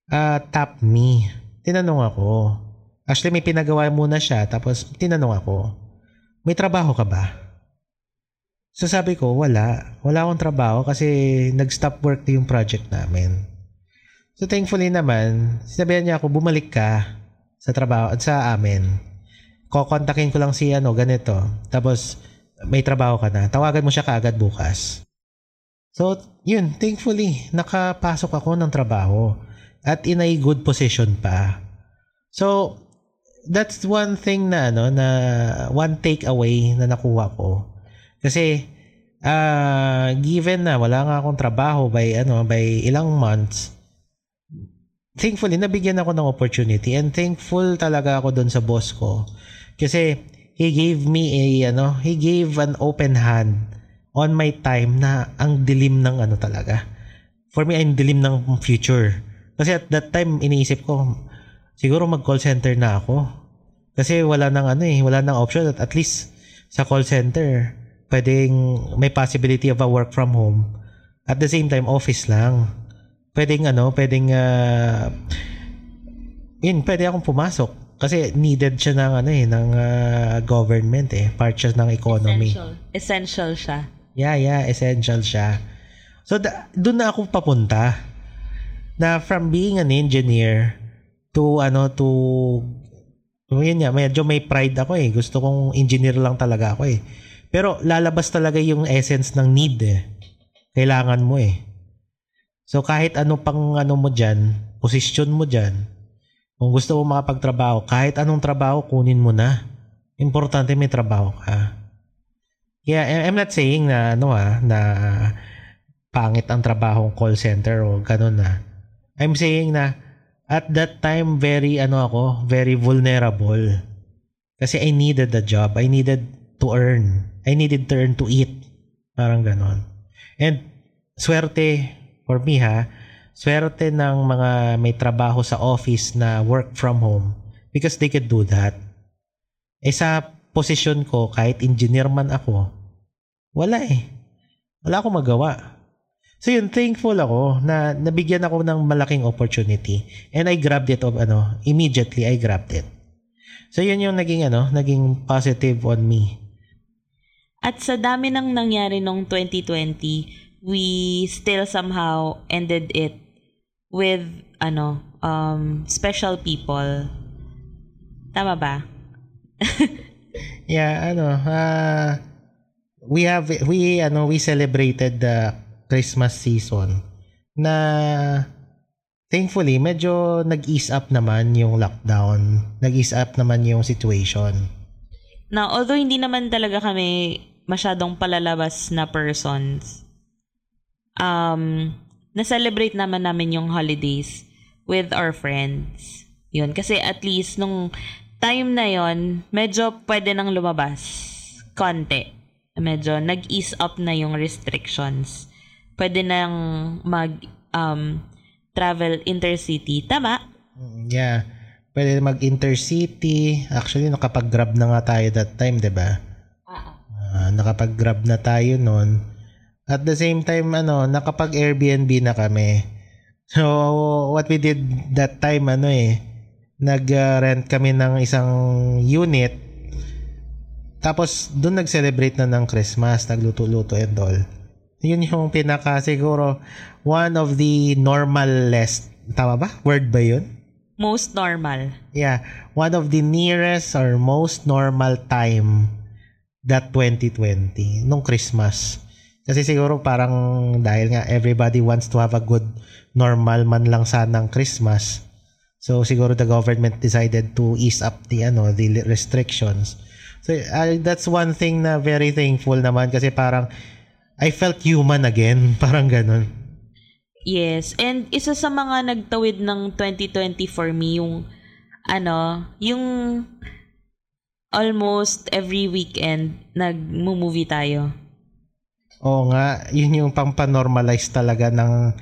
uh, tap me. Tinanong ako. Actually, may pinagawa muna siya, tapos tinanong ako, may trabaho ka ba? So sabi ko, wala. Wala akong trabaho kasi nag-stop work yung project namin. So thankfully naman, sinabihan niya ako, bumalik ka sa trabaho at sa amin. Kokontakin ko lang si ano, ganito. Tapos, may trabaho ka na. Tawagan mo siya kaagad bukas. So, yun, thankfully, nakapasok ako ng trabaho. At in a good position pa. So, that's one thing na ano na one takeaway na nakuha ko. Kasi uh, given na wala nga akong trabaho by ano by ilang months, thankfully, nabigyan ako ng opportunity and thankful talaga ako doon sa boss ko. Kasi he gave me a, ano, he gave an open hand on my time na ang dilim ng ano talaga. For me, ang dilim ng future. Kasi at that time, iniisip ko, siguro mag-call center na ako. Kasi wala nang ano eh, wala nang option at at least sa call center, pwedeng may possibility of a work from home. At the same time, office lang pwedeng ano, pwedeng uh, yun, pwede akong pumasok kasi needed siya ng ano eh ng uh, government eh, part siya ng economy. Essential. Essential siya. Yeah, yeah, essential siya. So da, doon na ako papunta na from being an engineer to ano to yun nga, medyo may pride ako eh. Gusto kong engineer lang talaga ako eh. Pero lalabas talaga yung essence ng need eh. Kailangan mo eh. So kahit ano pang ano mo dyan, posisyon mo dyan, kung gusto mo makapagtrabaho, kahit anong trabaho, kunin mo na. Importante may trabaho ka. Yeah, I'm not saying na ano ah, na pangit ang trabaho ng call center o ganun na. I'm saying na at that time very ano ako, very vulnerable. Kasi I needed the job. I needed to earn. I needed to earn to eat. Parang ganon. And swerte for me ha, swerte ng mga may trabaho sa office na work from home because they could do that. Eh sa posisyon ko, kahit engineer man ako, wala eh. Wala akong magawa. So yun, thankful ako na nabigyan ako ng malaking opportunity and I grabbed it of ano, immediately I grabbed it. So yun yung naging ano, naging positive on me. At sa dami ng nangyari nung 2020, we still somehow ended it with ano um special people. Tama ba? (laughs) Yeah ano uh, we have we ano we celebrated the Christmas season na thankfully medyo nag-ease up naman yung lockdown. Nag-ease up naman yung situation. Na although hindi naman talaga kami masyadong palalabas na persons um, na-celebrate naman namin yung holidays with our friends. Yun. Kasi at least nung time na yon medyo pwede nang lumabas. Konti. Medyo nag-ease up na yung restrictions. Pwede nang mag um, travel intercity. Tama? Mm, yeah. Pwede mag-intercity. Actually, nakapag-grab na nga tayo that time, di ba? Uh, nakapag-grab na tayo noon at the same time, ano, nakapag Airbnb na kami. So, what we did that time, ano eh, nag-rent kami ng isang unit. Tapos, doon nag-celebrate na ng Christmas, nagluto-luto and all. Yun yung pinaka, siguro, one of the normalest, tama ba? Word ba yun? Most normal. Yeah. One of the nearest or most normal time that 2020, nung Christmas. Kasi siguro parang dahil nga everybody wants to have a good normal man lang sanang Christmas. So siguro the government decided to ease up the ano the restrictions. So uh, that's one thing na very thankful naman kasi parang I felt human again, (laughs) parang ganun. Yes, and isa sa mga nagtawid ng 2020 for me yung ano, yung almost every weekend nag-movie tayo. Oo nga, yun yung pang-normalize talaga ng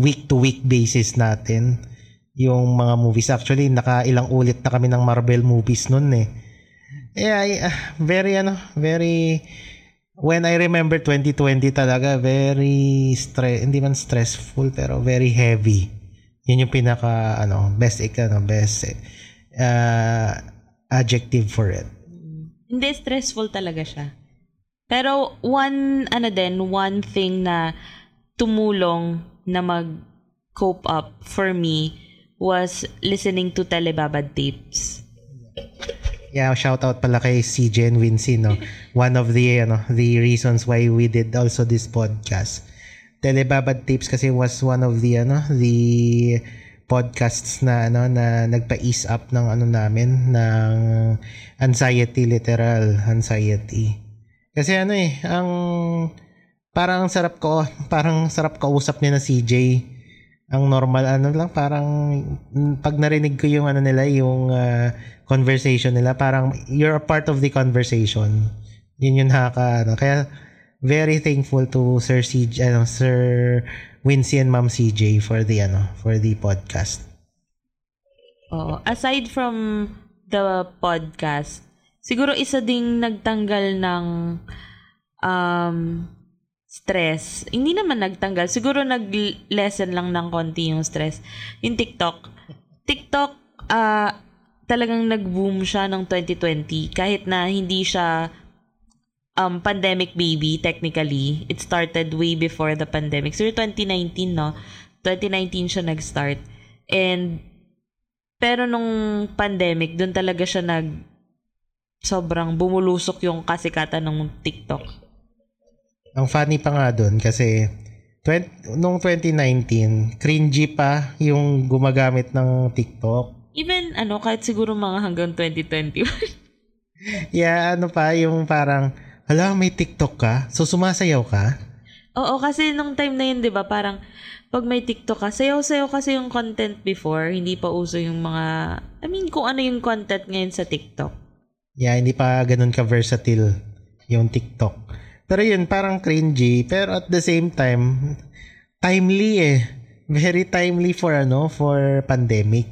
week to week basis natin. Yung mga movies. Actually, naka ilang ulit na kami ng Marvel movies nun eh. Yeah, uh, very ano, very when I remember 2020 talaga, very stress, hindi man stressful pero very heavy. Yun yung pinaka ano, best ano, best uh, adjective for it. Hindi stressful talaga siya. Pero one, ano din, one thing na tumulong na mag-cope up for me was listening to Telebabad tapes. Yeah, shout out pala kay CJ and Wincy, no? (laughs) One of the, ano, the reasons why we did also this podcast. Telebabad tapes kasi was one of the, ano, the podcasts na ano na nagpa-ease up ng ano namin ng anxiety literal anxiety kasi ano eh, ang parang sarap ko, (laughs) parang sarap kausap niya na CJ. Ang normal ano lang parang pag narinig ko yung ano nila, yung uh, conversation nila, parang you're a part of the conversation. Yun yung nakaka ano. Kaya very thankful to Sir CJ, ano, Sir Wincy and Ma'am CJ for the ano, for the podcast. Oh, aside from the podcast, siguro isa ding nagtanggal ng um, stress. Hindi naman nagtanggal. Siguro nag-lessen lang ng konti yung stress. Yung TikTok. TikTok, uh, talagang nag-boom siya ng 2020. Kahit na hindi siya um, pandemic baby, technically. It started way before the pandemic. So, 2019, no? 2019 siya nag-start. And, pero nung pandemic, doon talaga siya nag sobrang bumulusok yung kasikatan ng TikTok. Ang funny pa nga doon kasi 20, nung 2019, cringy pa yung gumagamit ng TikTok. Even ano, kahit siguro mga hanggang 2021. (laughs) yeah, ano pa, yung parang, hala, may TikTok ka? So, sumasayaw ka? Oo, kasi nung time na yun, di ba, parang, pag may TikTok ka, sayaw-sayaw kasi yung content before, hindi pa uso yung mga, I mean, kung ano yung content ngayon sa TikTok. Yeah, hindi pa ganun ka-versatile yung TikTok. Pero yun, parang cringy. Pero at the same time, timely eh. Very timely for ano, for pandemic.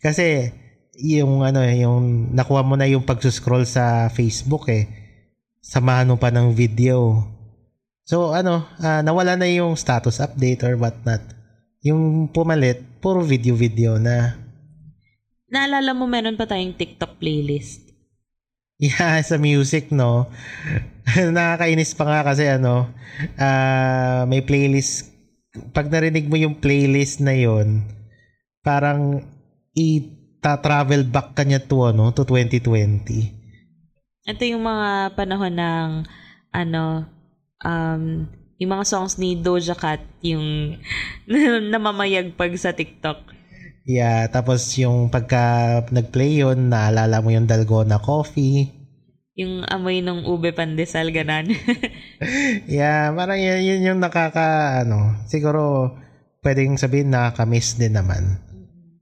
Kasi yung ano, yung nakuha mo na yung pagsuscroll sa Facebook eh. Samahan mo pa ng video. So ano, uh, nawala na yung status update or what not. Yung pumalit, puro video-video na. Naalala mo meron pa tayong TikTok playlist? Yeah, (laughs) sa music, no? (laughs) Nakakainis pa nga kasi ano, uh, may playlist. Pag narinig mo yung playlist na yon parang i-travel back ka niya to, ano, to 2020. Ito yung mga panahon ng, ano, um, yung mga songs ni Doja Cat, yung (laughs) namamayagpag sa TikTok. Yeah, tapos yung pagka nag-play yun, naalala mo yung Dalgona Coffee. Yung amoy ng ube pandesal, ganan. (laughs) yeah, parang yun, yun yung nakaka, ano, siguro pwedeng sabihin nakaka-miss din naman.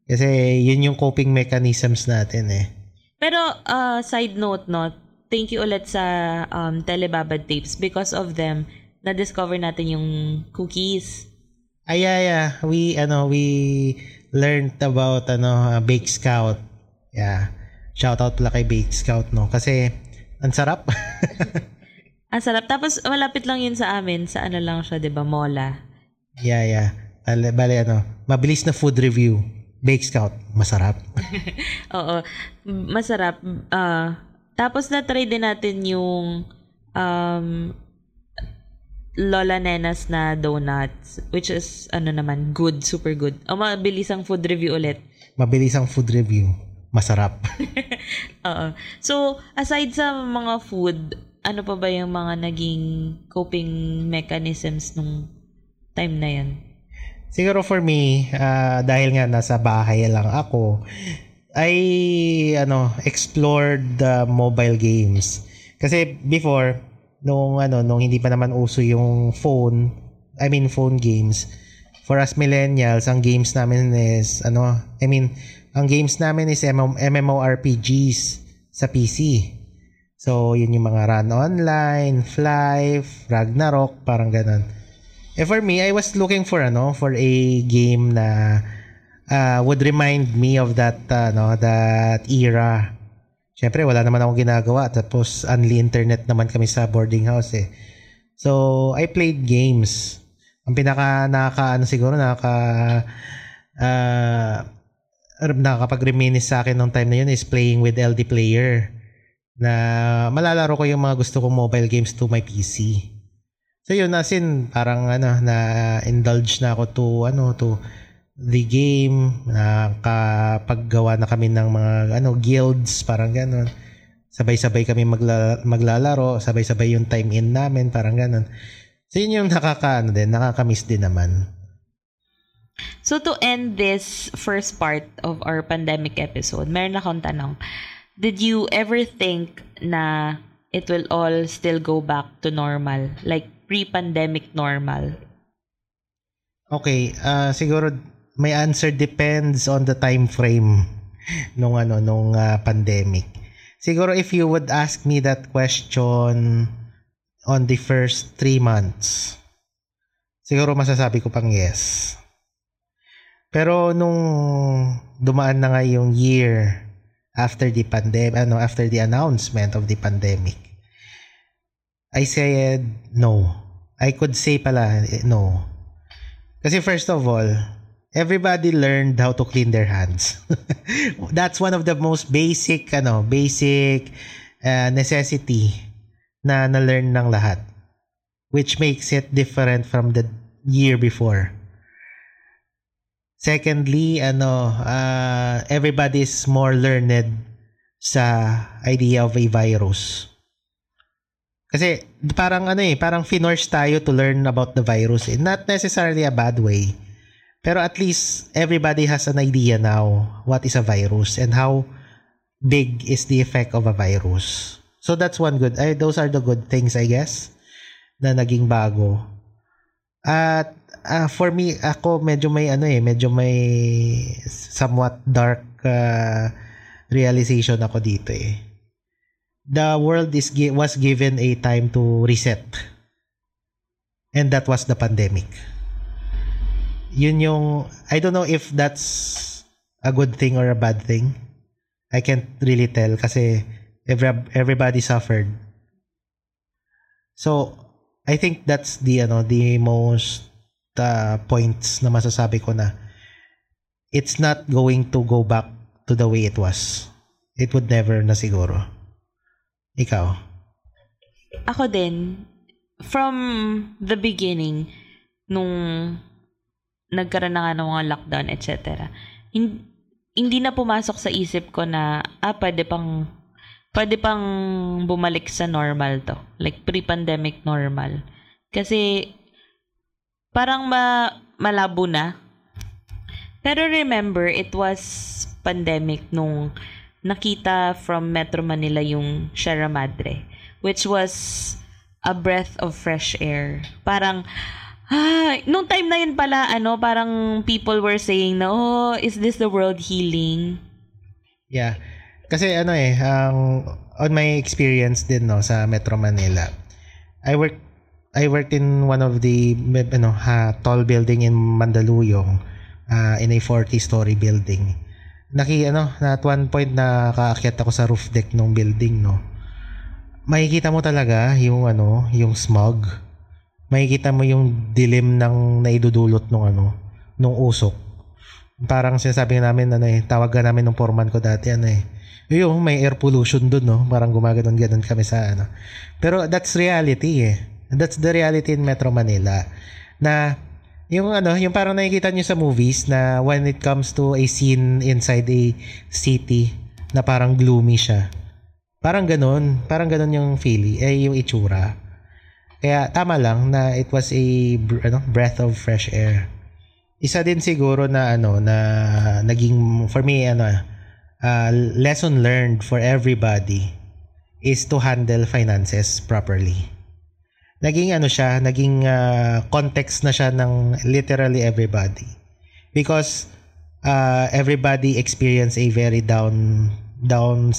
Kasi yun yung coping mechanisms natin eh. Pero uh, side note, no, thank you ulit sa um, Telebabad tapes because of them na-discover natin yung cookies. Ay, yeah, yeah. We, ano, we learned about ano uh, Bake Scout. Yeah. Shout out pala kay Bake Scout no kasi ang sarap. (laughs) ang sarap tapos malapit lang yun sa amin sa ano lang siya 'di ba Mola. Yeah, yeah. Bale, bale ano, mabilis na food review. Bake Scout, masarap. (laughs) Oo, masarap. Uh, tapos na-try din natin yung um, Lola Nenas na donuts, which is, ano naman, good, super good. O, mabilis ang food review ulit. Mabilis ang food review. Masarap. (laughs) Oo. So, aside sa mga food, ano pa ba yung mga naging coping mechanisms nung time na yan? Siguro for me, uh, dahil nga nasa bahay lang ako, I ano, explored the mobile games. Kasi before, nung ano nung hindi pa naman uso yung phone I mean phone games for us millennials ang games namin is ano I mean ang games namin is MMORPGs sa PC So, yun yung mga run online, fly, Ragnarok, parang ganun. Eh for me, I was looking for ano, for a game na uh, would remind me of that uh, no, that era. Syempre, wala naman akong ginagawa. Tapos, only internet naman kami sa boarding house eh. So, I played games. Ang pinaka nakaka ano siguro nakaka uh, nakakapag-reminisce sa akin nung time na yun is playing with LD player na malalaro ko yung mga gusto kong mobile games to my PC. So yun, as in, parang ano, na indulge na ako to, ano, to the game, nakapaggawa na kami ng mga, ano, guilds, parang ganun. Sabay-sabay kami magla- maglalaro, sabay-sabay yung time in namin, parang ganun. So yun yung nakaka, ano din, nakakamiss din naman. So to end this first part of our pandemic episode, meron akong tanong. Did you ever think na it will all still go back to normal? Like pre-pandemic normal? Okay, uh, siguro my answer depends on the time frame nung ano nung uh, pandemic. Siguro if you would ask me that question on the first three months, siguro masasabi ko pang yes. Pero nung dumaan na nga yung year after the pandemic, ano, after the announcement of the pandemic, I said no. I could say pala no. Kasi first of all, everybody learned how to clean their hands. (laughs) That's one of the most basic ano, basic uh, necessity na na-learn ng lahat. Which makes it different from the year before. Secondly, ano, uh, everybody is more learned sa idea of a virus. Kasi parang ano eh, parang finorce tayo to learn about the virus. Eh. Not necessarily a bad way. Pero at least everybody has an idea now what is a virus and how big is the effect of a virus. So that's one good. Ay, those are the good things I guess na naging bago. At uh, for me ako medyo may ano eh, medyo may somewhat dark uh, realization ako dito eh the world is was given a time to reset. And that was the pandemic. Yun yung I don't know if that's a good thing or a bad thing. I can't really tell kasi every, everybody suffered. So, I think that's the ano the most uh, points na masasabi ko na it's not going to go back to the way it was. It would never na siguro. Ikaw? Ako din, from the beginning, nung nagkaroon na nga ng mga lockdown, etc., hindi, hindi na pumasok sa isip ko na, ah, pwede pang, pwede pang bumalik sa normal to. Like, pre-pandemic normal. Kasi, parang ma, malabo na. Pero remember, it was pandemic nung nakita from Metro Manila yung Sierra Madre, which was a breath of fresh air. Parang, ah, nung time na yun pala, ano, parang people were saying na, oh, is this the world healing? Yeah. Kasi ano eh, ang on my experience din no sa Metro Manila. I work I worked in one of the ano, ha, tall building in Mandaluyong uh, in a 40 story building naki ano, na at one point na kaakyat ako sa roof deck ng building, no. Makikita mo talaga yung ano, yung smog. Makikita mo yung dilim ng naidudulot ng ano, nung usok. Parang sinasabi namin ano eh, tawagan namin ng foreman ko dati ano eh. Yung may air pollution doon no, parang gumaganon-ganon kami sa ano. Pero that's reality eh. That's the reality in Metro Manila na yung ano, yung parang nakikita niyo sa movies na when it comes to a scene inside a city na parang gloomy siya. Parang ganun, parang ganun yung feeling, eh yung itsura. Kaya tama lang na it was a ano, breath of fresh air. Isa din siguro na ano na naging for me ano uh, lesson learned for everybody is to handle finances properly naging ano siya, naging uh, context na siya ng literally everybody. Because uh, everybody experience a very down down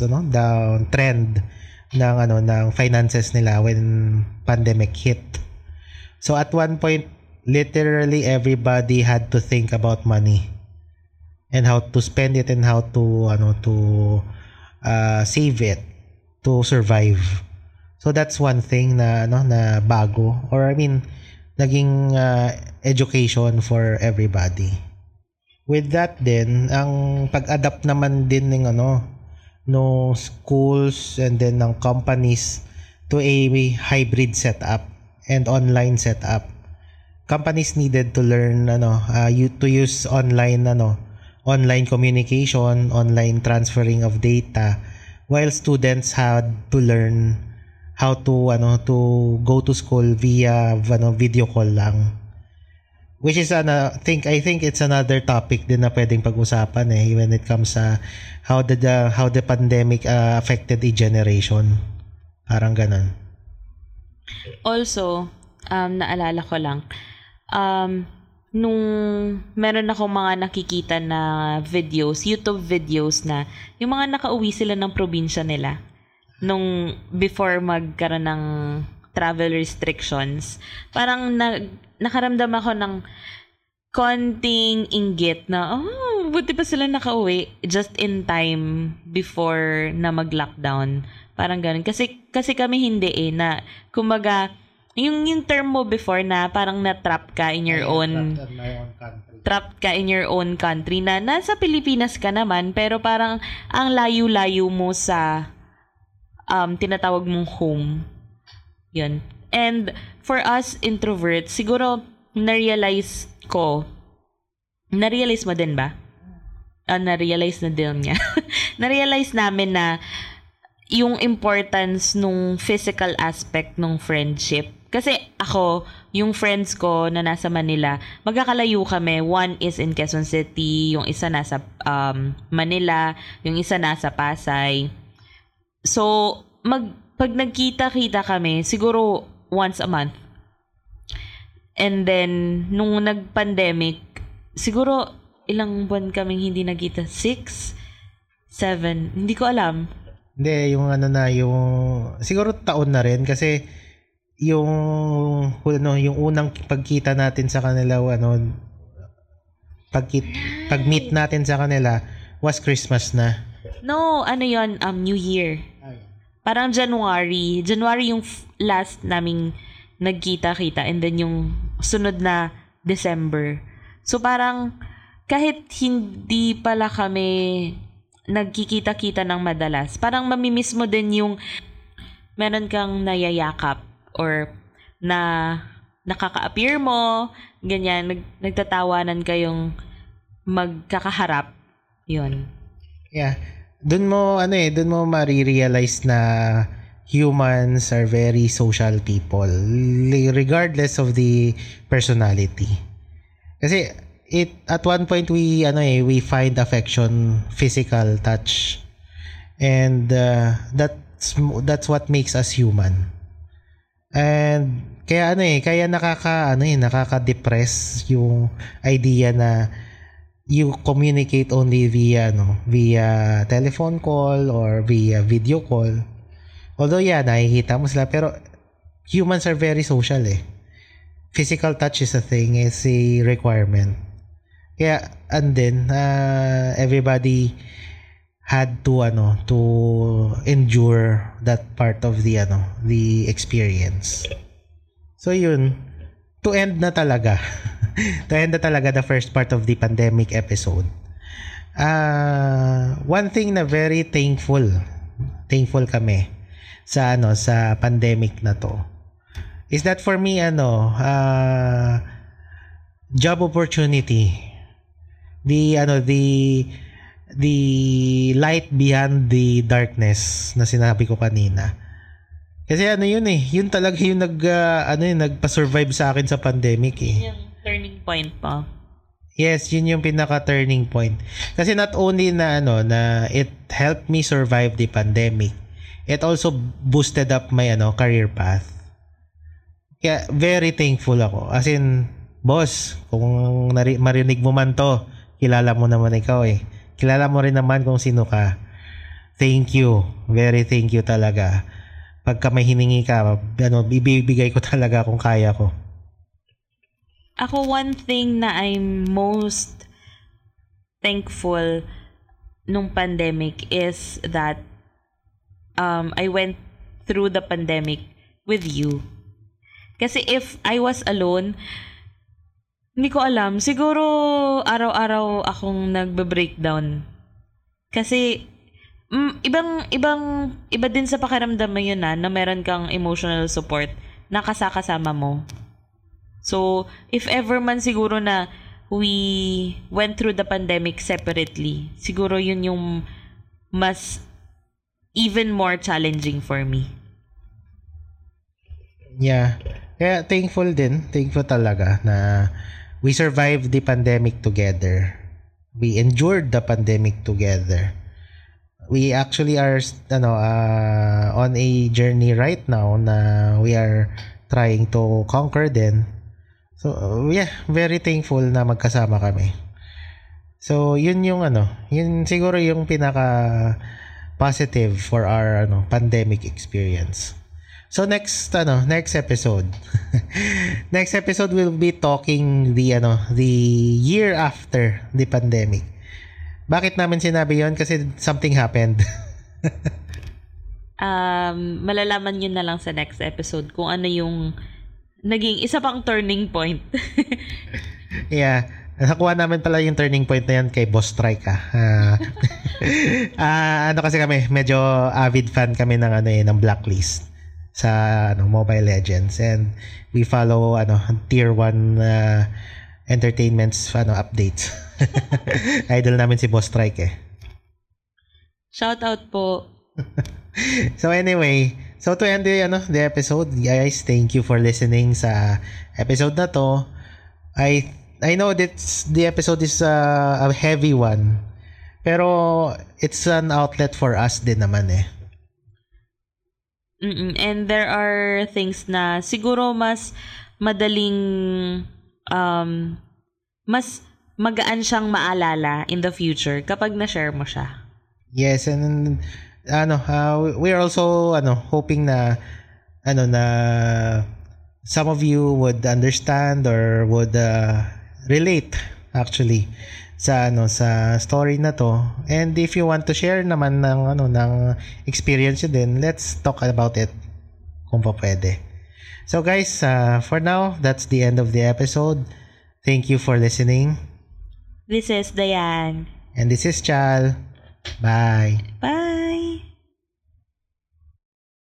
ano, down trend ng ano ng finances nila when pandemic hit. So at one point literally everybody had to think about money and how to spend it and how to ano to uh, save it to survive. So that's one thing na ano na bago or I mean naging uh, education for everybody. With that din, ang pag-adapt naman din ng ano no schools and then ng companies to a hybrid setup and online setup. Companies needed to learn ano uh, to use online ano online communication, online transferring of data while students had to learn how to ano to go to school via ano video call lang which is ano think I think it's another topic din na pwedeng pag-usapan eh when it comes sa how the, the how the pandemic uh, affected a generation parang ganun also um naalala ko lang um nung meron ako mga nakikita na videos, YouTube videos na yung mga nakauwi sila ng probinsya nila nung before magkaroon ng travel restrictions. Parang na, nakaramdam ako ng konting inggit na, oh, buti pa sila nakauwi just in time before na mag-lockdown. Parang ganun. Kasi, kasi kami hindi eh, na, kumaga, yung, yung term mo before na parang na-trap ka in your own, trapped ka in your own country na nasa Pilipinas ka naman pero parang ang layo-layo mo sa um, tinatawag mong home. Yun. And for us introverts, siguro na-realize ko, na-realize mo din ba? Uh, na-realize na din niya. (laughs) na-realize namin na yung importance nung physical aspect nung friendship kasi ako, yung friends ko na nasa Manila, magkakalayo kami. One is in Quezon City, yung isa nasa um, Manila, yung isa nasa Pasay. So, mag, pag nagkita-kita kami, siguro once a month. And then, nung nag-pandemic, siguro ilang buwan kaming hindi nagkita? Six? Seven? Hindi ko alam. Hindi, yung ano na, yung... Siguro taon na rin kasi yung ano yung unang pagkita natin sa kanila ano pagkit pag-meet natin sa kanila was Christmas na. No, ano 'yon, um New Year. Parang January. January yung last naming nagkita-kita and then yung sunod na December. So parang kahit hindi pala kami nagkikita-kita ng madalas, parang mamimiss mo din yung meron kang nayayakap or na nakaka-appear mo, ganyan, nag, nagtatawanan kayong magkakaharap. Yun. Yeah. Doon mo, ano eh, doon mo marirealize na humans are very social people regardless of the personality. Kasi it at one point we ano eh we find affection physical touch and uh, that's that's what makes us human And kaya ano eh, kaya nakaka ano eh, nakaka-depress yung idea na you communicate only via no, via telephone call or via video call. Although yeah, nakikita mo sila pero humans are very social eh. Physical touch is a thing, is a requirement. Kaya and then uh, everybody had to ano to endure that part of the ano the experience so yun to end na talaga. (laughs) To end na talaga the first part of the pandemic episode. Uh, one thing na very thankful thankful kami sa ano sa pandemic na to is that for me ano uh, job opportunity. The ano the the light beyond the darkness na sinabi ko kanina. Kasi ano yun eh, yun talaga yung nag uh, ano yun, nagpa-survive sa akin sa pandemic eh. Yung turning point pa. Yes, yun yung pinaka turning point. Kasi not only na ano na it helped me survive the pandemic, it also boosted up my ano career path. Kaya very thankful ako. As in, boss, kung nari- marinig mo man to, kilala mo naman ikaw eh kilala mo rin naman kung sino ka. Thank you. Very thank you talaga. Pagka may hiningi ka, ano, ibibigay ko (laughs) talaga kung kaya ko. Ako, one thing na I'm most thankful nung pandemic is that um, I went through the pandemic with you. Kasi if I was alone, hindi ko alam. Siguro araw-araw akong nagbe-breakdown. Kasi mm, ibang ibang iba din sa pakiramdam mo yun na, na meron kang emotional support na kasakasama mo. So, if ever man siguro na we went through the pandemic separately, siguro yun yung mas even more challenging for me. Yeah. Kaya thankful din, thankful talaga na we survived the pandemic together. We endured the pandemic together. We actually are ano uh, on a journey right now na we are trying to conquer din. So uh, yeah, very thankful na magkasama kami. So yun yung ano, yun siguro yung pinaka positive for our ano pandemic experience. So next ano, next episode. (laughs) next episode we'll be talking the ano, the year after the pandemic. Bakit namin sinabi 'yon? Kasi something happened. (laughs) um, malalaman niyo na lang sa next episode kung ano yung naging isa pang turning point. (laughs) yeah. Nakuha namin pala yung turning point na yan kay Boss Strike ah. Uh, uh, (laughs) ano kasi kami, medyo avid fan kami ng ano eh, ng Blacklist sa ano, Mobile Legends and we follow ano tier 1 uh, entertainments ano updates. (laughs) Idol namin si Boss Strike eh. Shout out po. (laughs) so anyway, so to end the ano the episode, guys, thank you for listening sa episode na to. I I know that the episode is uh, a heavy one. Pero it's an outlet for us din naman eh. Mm-mm. And there are things na siguro mas madaling um mas magaan siyang maalala in the future kapag na-share mo siya. Yes, and ano, uh, we are also ano hoping na ano na some of you would understand or would uh, relate actually sa ano sa story na to. And if you want to share naman ng ano ng experience din, let's talk about it kung pa pwede. So guys, uh, for now, that's the end of the episode. Thank you for listening. This is Diane. And this is Chal. Bye. Bye.